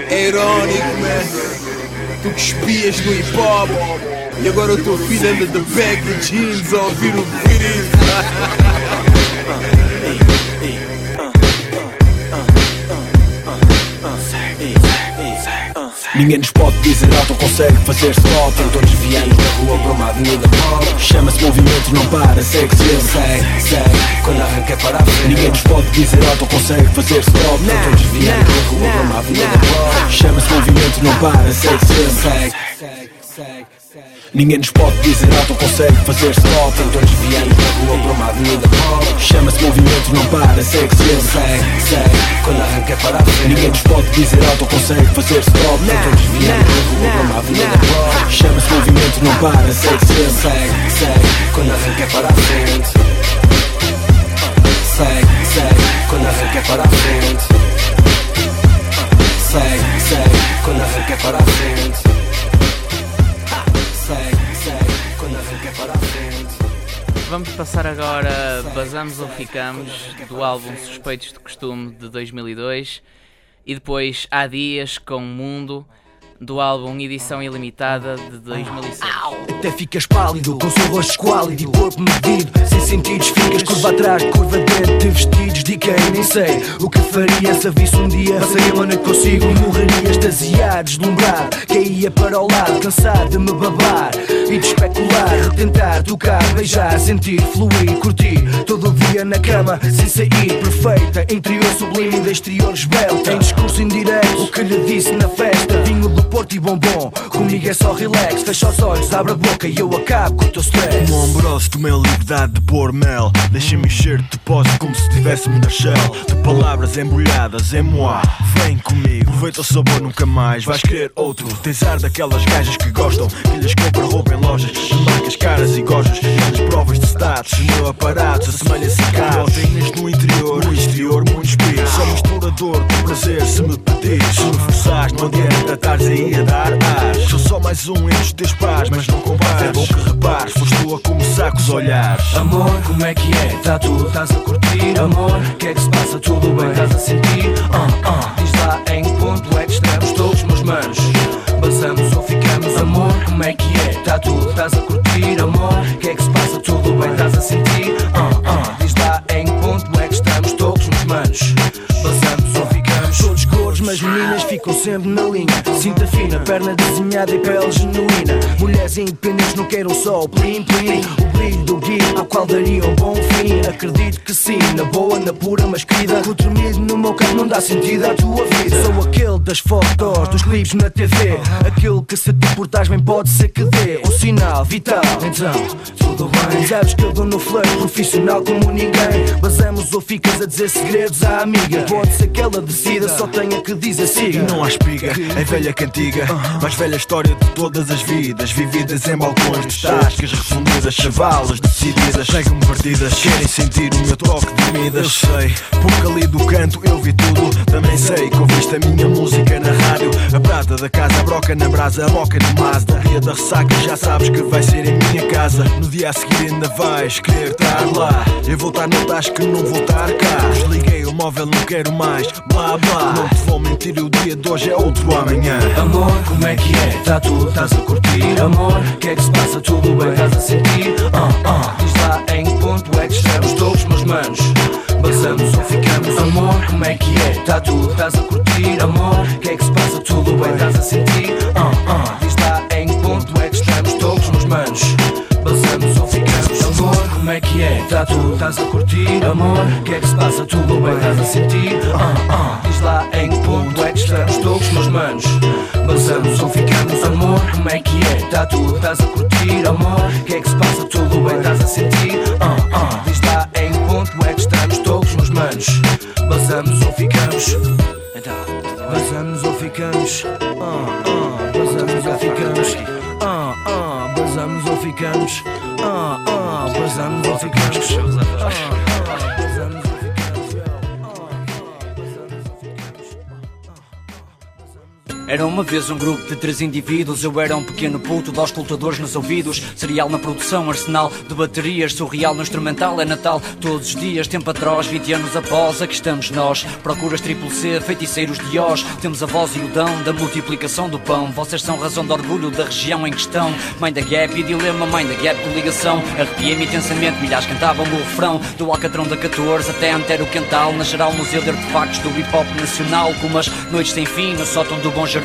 É <laughs> irónico, man Tu que espias no hip hop. E agora o teu filho anda de bag jeans a ouvir o Beatles <laughs> Ninguém nos pode dizer alto, consegue fazer stop Tentam desviar-nos da rua para uma avenida pop Chama-se movimento, não para, segue sempre. Segue, segue, quando arranca é para a frente. Ninguém nos pode dizer alto, consegue fazer stop Tentam desviar-nos da rua para uma avenida pop Chama-se movimento, não para, segue Segue, segue, segue, segue Ninguém nos pode dizer alto, consegue fazer stop Tentam desviar-nos da rua para uma avenida Chama-se movimento, não para, segue Segue, segue, quando arranca é para a frente Ninguém nos pode dizer alto, consegue fazer stop Tentam desviar-nos da rua para uma avenida Chama-se movimento, não para, segue Segue, segue, quando arranca é para a frente Segue, segue, quando arranca é para a frente Segue, segue, quando arranca é para a frente Vamos passar agora Basamos ou Ficamos, do álbum Suspeitos de Costume de 2002 e depois Há Dias com o Mundo, do álbum Edição Ilimitada de 2006. Até ficas pálido, com seu rosto esquálido e corpo medido Sem sentidos, ficas curva atrás, curva dentro de vestidos De quem nem sei o que faria se a visse um dia Passaria uma noite consigo, morreria extasiado, deslumbrado Caía para o lado, cansado de me babar E de especular, tentar tocar, beijar, sentir, fluir, curtir Todo dia na cama, sem sair, perfeita Interior sublime e de exterior esbelta Em discurso indireto, o que lhe disse na festa Vinho do Porto e bombom. Comigo é só relax, fecha os olhos, abre a boca e eu acabo com o teu stress. Como ombroso, tomei a liberdade de pôr mel. Deixa-me encher-te posse como se estivéssemos na shell. De palavras embrulhadas em moi. Vem comigo, aproveita o sabor nunca mais. Vais querer outro. Tens ar daquelas gajas que gostam. Que lhes compra roupa em lojas. De marcas caras e gojas. Provas de status. O meu aparato assemelha-se a carros. Tenhas no interior, no exterior, muitos pisos. Sou misturador do prazer se me pedires. Se me forçares, não adianta estares aí a dar ar. Sou só mais um entre os teus pais, mas não compares. É bom que repares, foste tu a começar com os olhares. Amor, como é que é? Tá tudo, estás a curtir, amor? Que é que se passa? Tudo bem, estás a sentir? Ah, ah, diz lá em que ponto é que estamos todos, meus manos. Basamos ou ficamos, amor? Como é que é? Tá tudo, estás a curtir, amor? Que é que se passa? Tudo bem, estás a sentir? Ah, ah, diz lá em que ponto é que estamos todos, meus manos. Ficam sempre na linha. Cinta fina, perna desenhada e pele genuína. Mulheres independentes não queiram só o plim plim. O brilho do guia ao qual daria um bom fim. Acredito que sim, na boa, na pura, mas querida. O tremido no meu caso não dá sentido à tua vida. Sou aquele das fotos, dos clipes na TV. Aquele que se te bem pode ser que dê um sinal vital. Então, tudo bem. Sabes que eu dou no flare profissional como ninguém. Basamos ou ficas a dizer segredos à amiga. Pode ser que ela decida, só tenha que dizer siga. Não há espiga, é velha cantiga Mais velha história de todas as vidas Vividas em balcões de tascas refundidas Chavalas decididas, chegam partidas Querem sentir o meu toque de Midas Eu sei, porque ali do canto eu vi tudo Também sei que ouviste a minha música na rádio. A prata da casa, a broca na brasa A boca no Mazda, ria da ressaca Já sabes que vai ser em minha casa. No dia a seguir ainda vais querer estar lá. Eu vou estar no tasco, não vou estar cá. Desliguei o móvel, não quero mais Blá blá, não te vou mentir O dia de hoje é outro amanhã Amor, como é que é? Tá tudo, estás a curtir Amor, que é que se passa? Tudo bem, estás a sentir? Ah, ah, diz lá em que ponto é que estamos todos, meus manos Basamos ou ficamos Amor, como é que é? Tá tudo, estás a curtir Amor, que é que se passa? Tudo bem, estás a sentir? Ah, ah, diz lá em que ponto é que estamos todos, meus manos Basamos ou ficamos Amor, como é que é? Tá tudo, estás a curtir Amor, que é que se passa? Tudo bem, estás a sentir? Ah, ah, diz lá em que ponto que estamos todos, meus manos. Basamos ou ficamos Amor, como é que é? Tá tudo, estás a curtir Amor, que é que se passa? Tudo bem, estás a sentir? Ah, ah, diz lá em ponto é que estamos. Todos, meus manos. Basamos ou ficamos. Então, basamos ou ficamos. Ah, ah, basamos ou ficamos. Ah, ah, basamos ou ficamos. Ah, ah, basamos ou ficamos Era uma vez um grupo de três indivíduos. Eu era um pequeno puto de auscultadores nos ouvidos. Serial na produção, arsenal de baterias Surreal no instrumental, é Natal todos os dias Tempo atroz, 20 anos após, aqui estamos nós Procuras triplo C, feiticeiros de Oz. Temos a voz e o dão da multiplicação do pão. Vocês são razão de orgulho da região em questão. Mãe da gap e dilema, mãe da gap coligação. Arrepiei-me intensamente, milhares cantavam o refrão. Do Alcatrão da 14 até Antero Quental Na geral museu de artefactos do hip hop nacional. Como as noites sem fim no sótão do Bom Jardim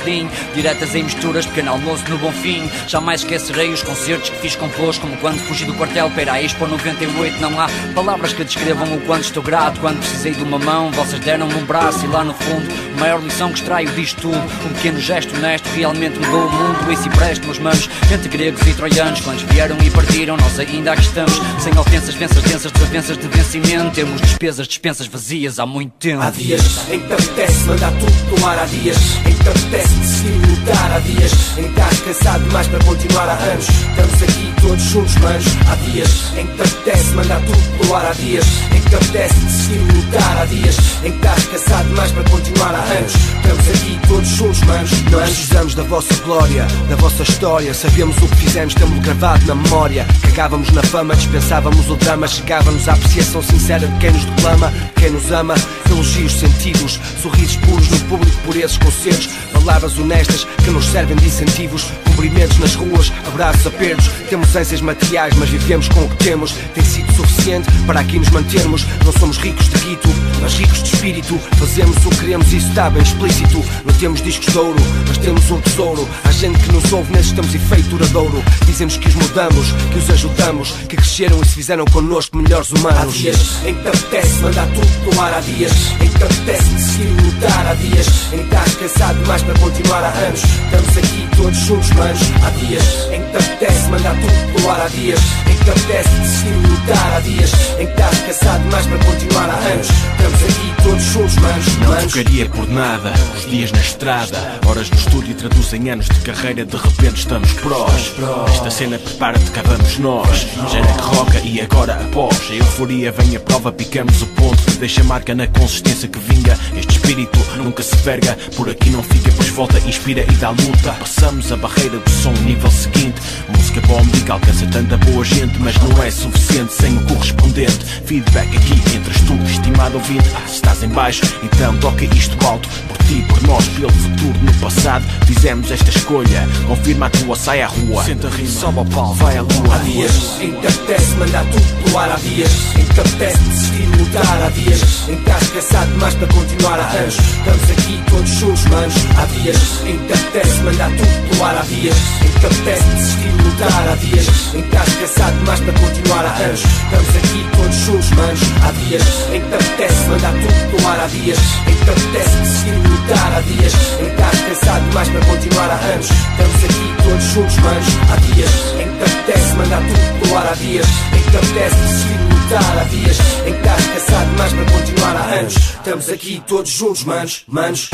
Diretas em misturas, pequeno almoço no Bom Fim. Jamais esquecerei os concertos que fiz flores Como quando fugi do quartel para a Expo 98 Não há palavras que descrevam o quanto estou grato Quando precisei de uma mão, vocês deram-me um braço E lá no fundo, a maior lição que extraio disto. Tudo Um pequeno gesto honesto realmente mudou o mundo. E se preste, meus manos, entre gregos e troianos Quantos vieram e partiram, nós ainda aqui estamos. Sem ofensas, fensas densas, desavenças de vencimento. Temos despesas, dispensas vazias há muito tempo. Há dias em que te apetece mandar tudo pro ar Há dias em que te apetece decidir lutar Há dias em que estás cansado demais para continuar há anos. Estamos aqui todos juntos, manos Há dias em que te apetece mandar tudo pro ar Há dias em que te apetece decidir lutar Há dias em que estás cansado demais para continuar há anos. Estamos aqui todos juntos, manos Não precisamos da vossa glória, da vossa história. Sabemos o que fizemos, temos gravado na memória. Cagávamos na fama, dispensávamos o drama. Chegávamos à apreciação sincera de quem nos declama Quem nos ama, elogios sentidos Sorrisos puros no público por esses concertos Palavras honestas que nos servem de incentivos cumprimentos nas ruas, abraços, apertos. Temos ânsias materiais, mas vivemos com o que temos. Tem sido suficiente para aqui nos mantermos. Não somos ricos de guito, mas ricos de espírito. Fazemos o que queremos, isso está bem explícito. Não temos discos de ouro, mas temos um tesouro. Há gente que nos ouve, nesses temos efeito duradouro. Dizemos que os mudamos, que os ajudamos, que cresceram e se fizeram connosco melhores humanos. Há dias em que te apetece mandar tudo no ar. Há dias em que te apetece decidir lutar. Há dias em que estás cansado demais para continuar há anos. Estamos aqui todos juntos, manos. Há dias em que te apetece mandar tudo no ar. Há dias em que te apetece decidir lutar. Há dias em que estás cansado demais para continuar há anos. Estamos aqui todos juntos, manos. Não manos. trocaria por nada os dias na estrada. Horas no estúdio traduzem anos de carreira, de repente estamos prós. Esta cena prepara-te, cá vamos nós. Já era que roca e agora após. A euforia vem a prova, picamos o ponto que deixa marca na consistência que vinga. Este espírito nunca se verga, por aqui não fica, pois volta, inspira e dá luta. Passamos a barreira do som, nível seguinte. Música bombica alcança tanta boa gente, mas não é suficiente sem o correspondente. Feedback aqui, entras tu, estimado ouvinte. Se estás em baixo, então toca isto alto. Por ti, por nós, pelo futuro, no passado, fizemos esta escolha. Confirma a tua, sai à rua. Senta rima, sobe ao pau, vai à lua. Há dias em que te apetece mandar tudo pro ar Há dias em que te apetece decidir lutar Há dias em que estás cansado demais para continuar há anos Estamos aqui todos juntos, manos Há dias em que te apetece mandar tudo pro ar Há dias em que te apetece decidir lutar Há dias. Em que estás cansado demais para continuar há anos. Estamos aqui todos juntos, manos Há dias. Em que te apetece mandar tudo pro ar Há dias. Em que te apetece decidir lutar Há dias. Em que estás cansado demais para continuar há anos. Estamos aqui todos juntos, manos Há dias. Em que te apetece mandar tudo pro ar Há dias. Em que te apetece decidir lutar Há dias. Em que estás cansado demais para continuar há anos. Estamos aqui todos juntos, manos, manos.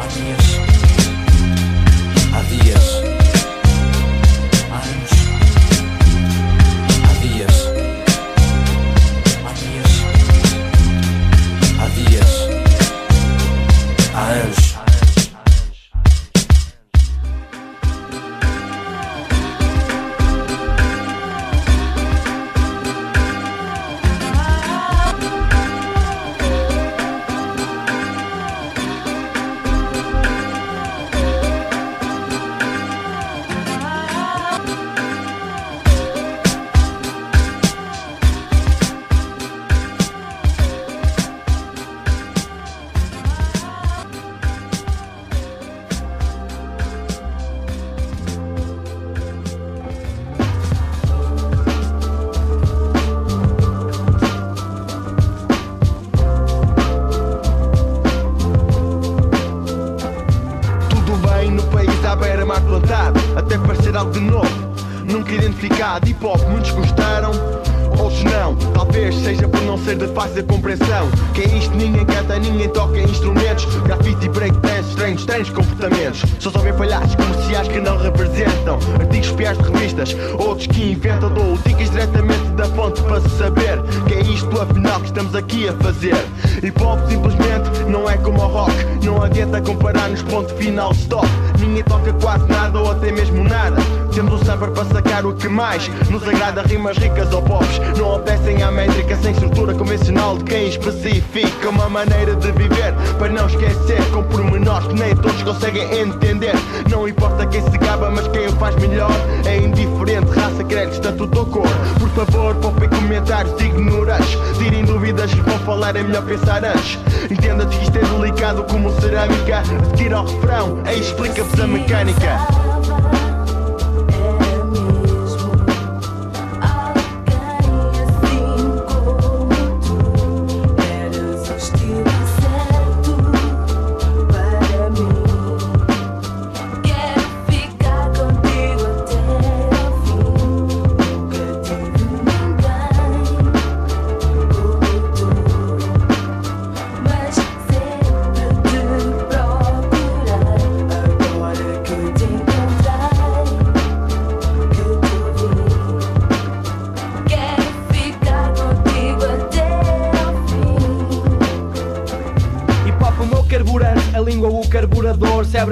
Há dias outros que inventam Dou dicas diretamente da fonte para saber Que é isto afinal que estamos aqui a fazer. Hip hop simplesmente não é como o rock. Não adianta comparar-nos ponto final stop. Ninguém toca quase nada Temos um saber para sacar o que mais Nos agrada. Rimas ricas ou pops Não obedecem à métrica sem estrutura convencional De quem especifica uma maneira de viver. Para não esquecer com pormenores que nem todos conseguem entender. Não importa quem se gaba mas quem o faz melhor É indiferente, raça, crédito, estatuto ou cor. Por favor, poupem comentários ignorantes. Tirem dúvidas e vão falar é melhor pensar antes. Entenda-se que isto é delicado como cerâmica. A seguir ao refrão, aí explica-vos a mecânica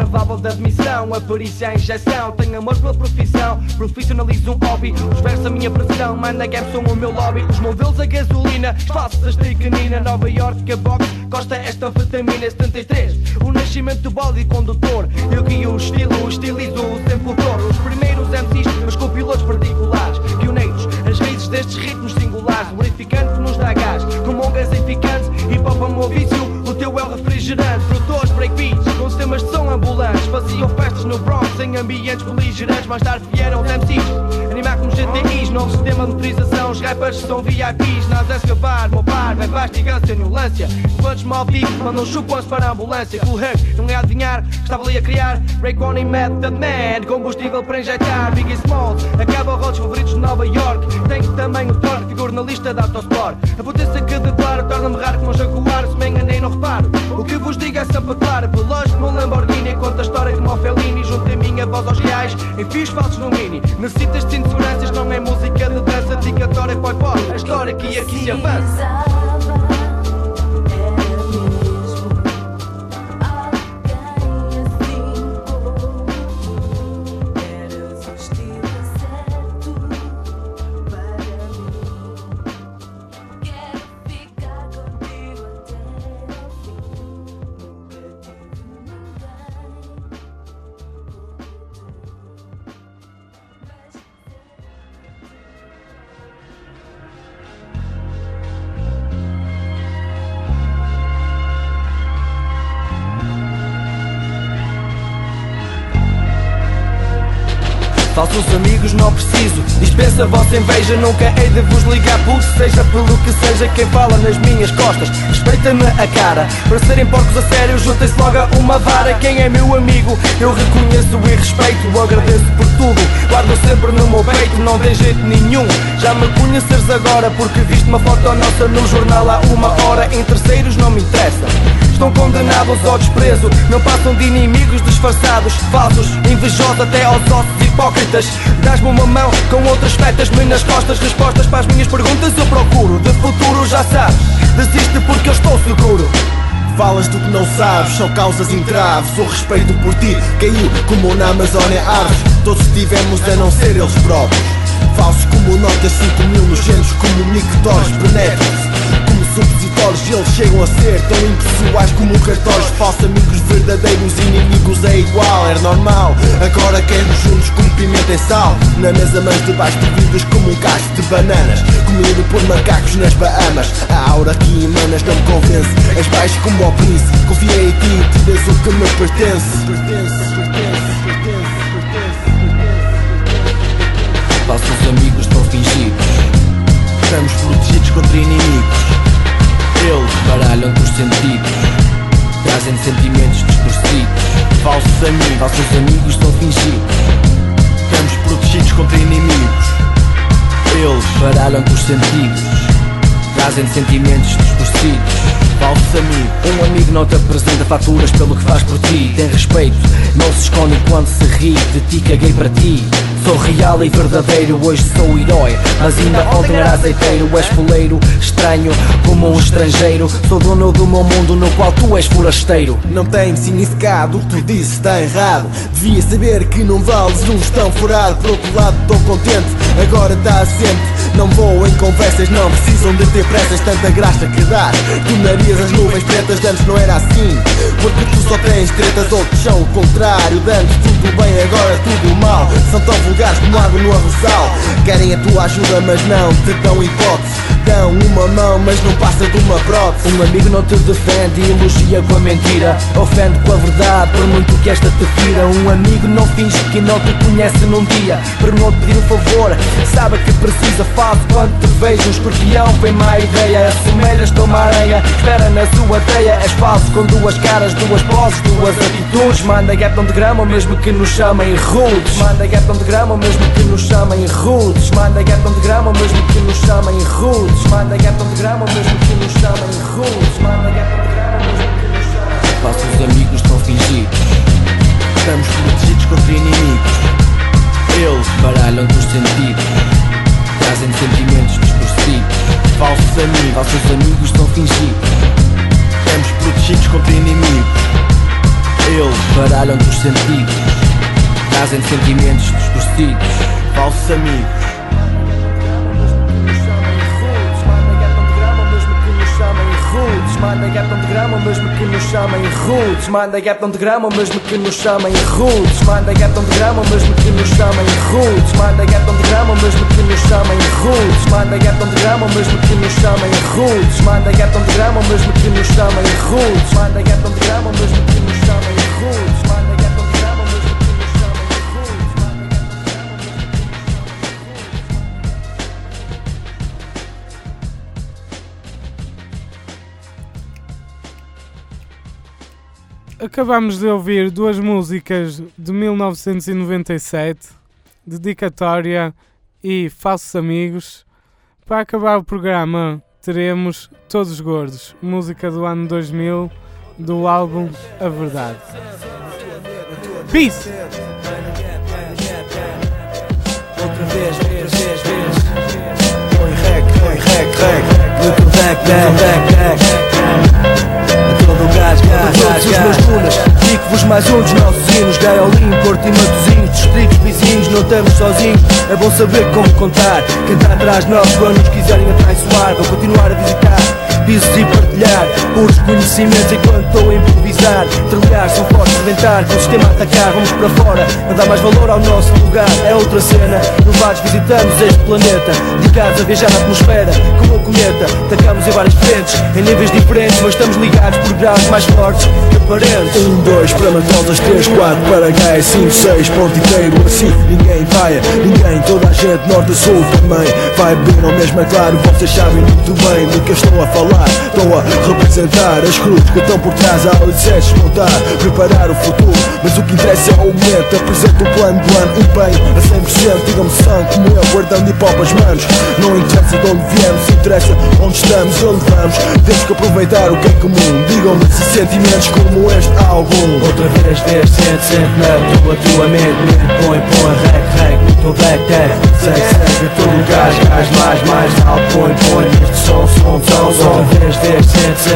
válvula da admissão, a perícia, a injeção. Tenho amor pela profissão, profissionalizo um hobby. Os versos a minha pressão, manda gap são o meu lobby. Os modelos a gasolina, falsas de canina. Nova York, a box, costa esta anfetamina 73. O nascimento do bode condutor. Eu guio o estilo, estilizo o sempre flor. Os primeiros MCs, os copilotos particulares. Pioneiros, as raízes destes ritmos singulares. Glorificante que nos dá gás, com mongas eficantes. Hip hop é o vício, o teu é o refrigerante. Com ambulantes. Faziam festas no Bronx em ambientes beligerantes. Mais tarde vieram os MCs, animar com GTIs. Novo sistema de motorização, os rappers são VIPs. Nós a escavar, meu par, vai vastigância, violência. Quantos mal vivo, mandam chupões para a ambulância. Cool Herc, não é adivinhar, estava ali a criar. Break on e Method Man, combustível para injetar. Biggie Smalls, acaba rodos favoritos de Nova York. Tem também o torque, figura na lista da Autosport. A potência que declaro torna-me raro como um jaguar. Se me enganei, não reparo. O que vos digo aos reais, em fios falsos no mini. Necessitas de cinto de seguranças, não é música de dança. Dedicatória, poi poi, a história que aqui avança. Falsos amigos não preciso. Dispensa a vossa inveja Nunca hei de vos ligar por Seja pelo que seja quem fala nas minhas costas Respeita-me a cara. Para serem porcos a sério Juntem-se logo a uma vara. Quem é meu amigo Eu reconheço e respeito Agradeço por tudo. Guardo sempre no meu peito Não tem jeito nenhum. Já me conheceres agora Porque viste uma foto nossa no jornal há uma hora. Em terceiros não me interessa Estão condenados ao desprezo. Não passam de inimigos disfarçados Falsos, invejosos até aos ossos hipócritas. Dás-me uma mão com outras fetas-me nas costas Respostas para as minhas perguntas. Eu procuro De futuro já sabes Desiste porque eu estou seguro. Falas do que não sabes, são causas entraves. O respeito por ti caiu como na Amazónia Árvores Todos tivemos a não ser eles próprios. Falsos como notas 5 mil nojentos como mictórios penetram-se Como supositórios eles chegam a ser Tão impessoais como cartórios Falsos amigos verdadeiros, inimigos é igual Era normal, agora queremos juntos como pimenta e sal. Na mesa mas debaixo de vidros como um cacho de bananas. Comido por macacos nas Bahamas. A aura que emanas não me convence. És baixo como o príncipe. Confiei em ti, tiras o que me pertence, Falsos amigos estão fingidos. Estamos protegidos contra inimigos Eles baralham-te os sentidos Trazem sentimentos distorcidos Falsos amigos. Falsos amigos estão fingidos. Estamos protegidos contra inimigos. Eles baralham-te os sentidos Trazem sentimentos distorcidos Falso amigo Um amigo não te apresenta faturas pelo que faz por ti. Tem respeito, não se esconde enquanto se ri De ti caguei para ti Sou real e verdadeiro, hoje sou herói. Mas ainda ontem era azeiteiro. És fuleiro, estranho, como um estrangeiro. Sou dono do meu mundo no qual tu és forasteiro. Não tem significado, o que tu dizes está errado. Devia saber que não vales um tão furado. Por outro lado estou contente, agora está assente. Não vou em conversas, não precisam de ter pressas. Tanta graça que dás, tu nariz as nuvens pretas Antes não era assim, porque tu só tens tretas Outros são o contrário, de antes. Tudo bem, agora tudo mal. São tão como água no arrozal Querem a tua ajuda mas não te dão hipótese Dão uma mão mas não passa de uma prótese Um amigo não te defende e elogia com a mentira. Ofende com a verdade, por muito que esta te fira. Um amigo não finge que não te conhece num dia. Por não te pedir um favor, sabe que precisa. Faço quando te vejo um escorpião, vem má ideia Assemelhas-te a uma aranha, espera na sua teia És falso com duas caras, duas poses, duas atitudes. Manda gap de grama mesmo que nos chamem rudes. Manda gap de grama mesmo que nos chamem rudes. Manda gap de grama mesmo que nos chamem rudes Manda gap de grama mesmo que nos chamem rudes Manda gap de grama mesmo que nos chamem Falsos amigos estão fingidos. Estamos protegidos contra inimigos. Eles baralham-te os sentidos. Trazem sentimentos distorcidos. Falsos amigos Falsos amigos estão fingidos. Estamos protegidos contra inimigos. Eles baralham-te os sentidos, trazem sentimentos distorcidos. Falsos amigos. man da gebt und gram und mis mit kin no in gut man da gebt und gram und mis mit kin no in gut man da gebt und gram und mis mit kin no in gut man da gebt und gram und mis mit kin no in gut man da gebt und gram und mis mit kin no in gut man da gebt und gram und mis mit kin no in gut man da gebt und gram und mis mit kin no in gut Acabamos de ouvir duas músicas de 1997, Dedicatória e Falsos Amigos. Para acabar o programa, teremos Todos Gordos, música do ano 2000 do álbum A Verdade. Peace! Outra vez, A todo gás, gás, gás, os meus dunas, digo-vos mais um dos nossos hinos. Gaiolim, Porto e Matozinhos, distritos vizinhos, não estamos sozinhos. É bom saber como contar, quem está atrás de nós Quando nos quiserem atraiçoar, vou continuar a visitar Pisos e partilhar, puros conhecimentos enquanto estou a improvisar Trilhar, são fortes, reventar, com o sistema atacar Vamos para fora, a dar mais valor ao nosso lugar. É outra cena, levados visitamos este planeta. Dedicados a viajar na atmosfera, como um cometa Atacamos em várias frentes, em níveis diferentes Mas estamos ligados por graus mais fortes que aparentes. Um, dois, para Matosas, três, quatro, para Gaia, cinco, seis, ponto inteiro, assim ninguém vai, ninguém, toda a gente, norte a sul também. Vai beber ao mesmo, é claro, vocês sabem muito bem do que eu estou a falar, estou a representar as cruzes que estão por trás, montar, preparar o futuro, mas o que interessa é o momento, apresento o plano do ano, empenho a 100%, digam-me sangue como eu, guardando hip hop as manos, não interessa de onde viemos, interessa onde estamos, onde vamos, temos que aproveitar o que é comum, digam-me se sentimentos como este álbum. Outra vez, sente, sente na tua, tua mente, mente, põe, põe, rec, rec, no teu deck, deck, segue, segue, todo o gás, gás, mais, mais,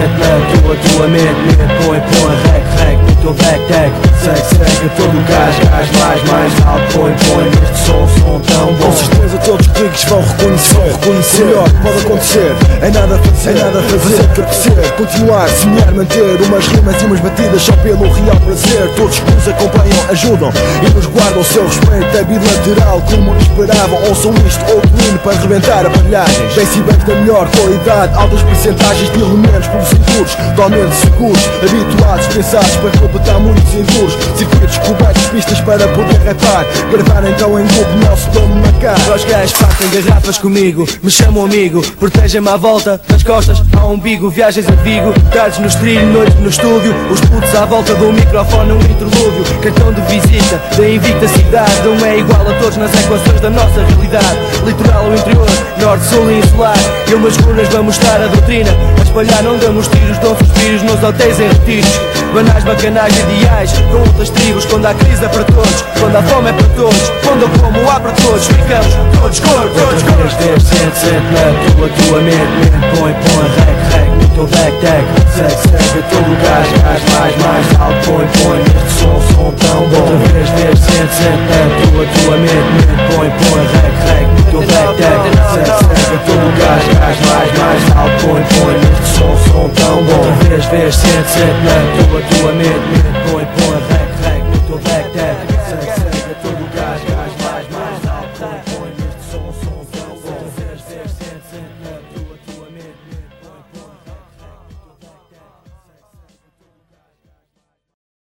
vez, sente, sente na tua, tua mente, mente, põe, põe, rec, teu deck, deck, segue, segue, todo o gás, gás, mais, mais, alto, põe, põe, neste som, som, tão bom. Com certeza todos os cliques vão reconhecer, reconhecer. O melhor pode acontecer, é nada a fazer, é nada a fazer, apetecer, continuar, sonhar, manter umas rimas e umas batidas só pelo real prazer. Todos que nos acompanham, ajudam e nos guardam o seu respeito. É bilateral, como esperavam, ouçam isto, outro hino para rebentar aparelhagens. Decibéis da melhor qualidade, altas percentagens de elementos produzidos, totalmente seguros, habituados, pensados para completar muitos enduros. Circuitos cobertos, pistas para poder rapar, gravar então em grupo, nosso dono marcar. Os gajos partem garrafas comigo, me chamam amigo, protegem-me à volta, nas costas, ao umbigo, viagens a Vigo, tardes no trilho, noites no estúdio, os putos à volta do microfone, um interlúdio, cartão de visita, da invicta cidade, não é igual a todos nas equações da nossa realidade, litoral ao interior, norte, sul e insular, eu umas runas vamos estar a doutrina, a espalhar não damos tiros, dão suspiros nos hotéis em retiros, banais, bacanais, ideais, com outras tribos, quando há crise é para todos, quando há fome é para todos, quando eu como há para todos, ficamos todos gordos, todos gordos. Na tua, tua mente, põe, põe, rec, rec, no deck, deck, segue, segue, todo o gás, gás, mais, mais, alto, põe, põe, neste som, som tão bom. Outra vez, vez, sente, sente na tua, tua mente, mente, põe, põe, rec, rec, no deck, deck, segue, todo gás, mais, mais, alto, põe, põe, neste som, som tão bom. Outra vez, vez, sente, sente na tua, tua mente, mente, põe, põe,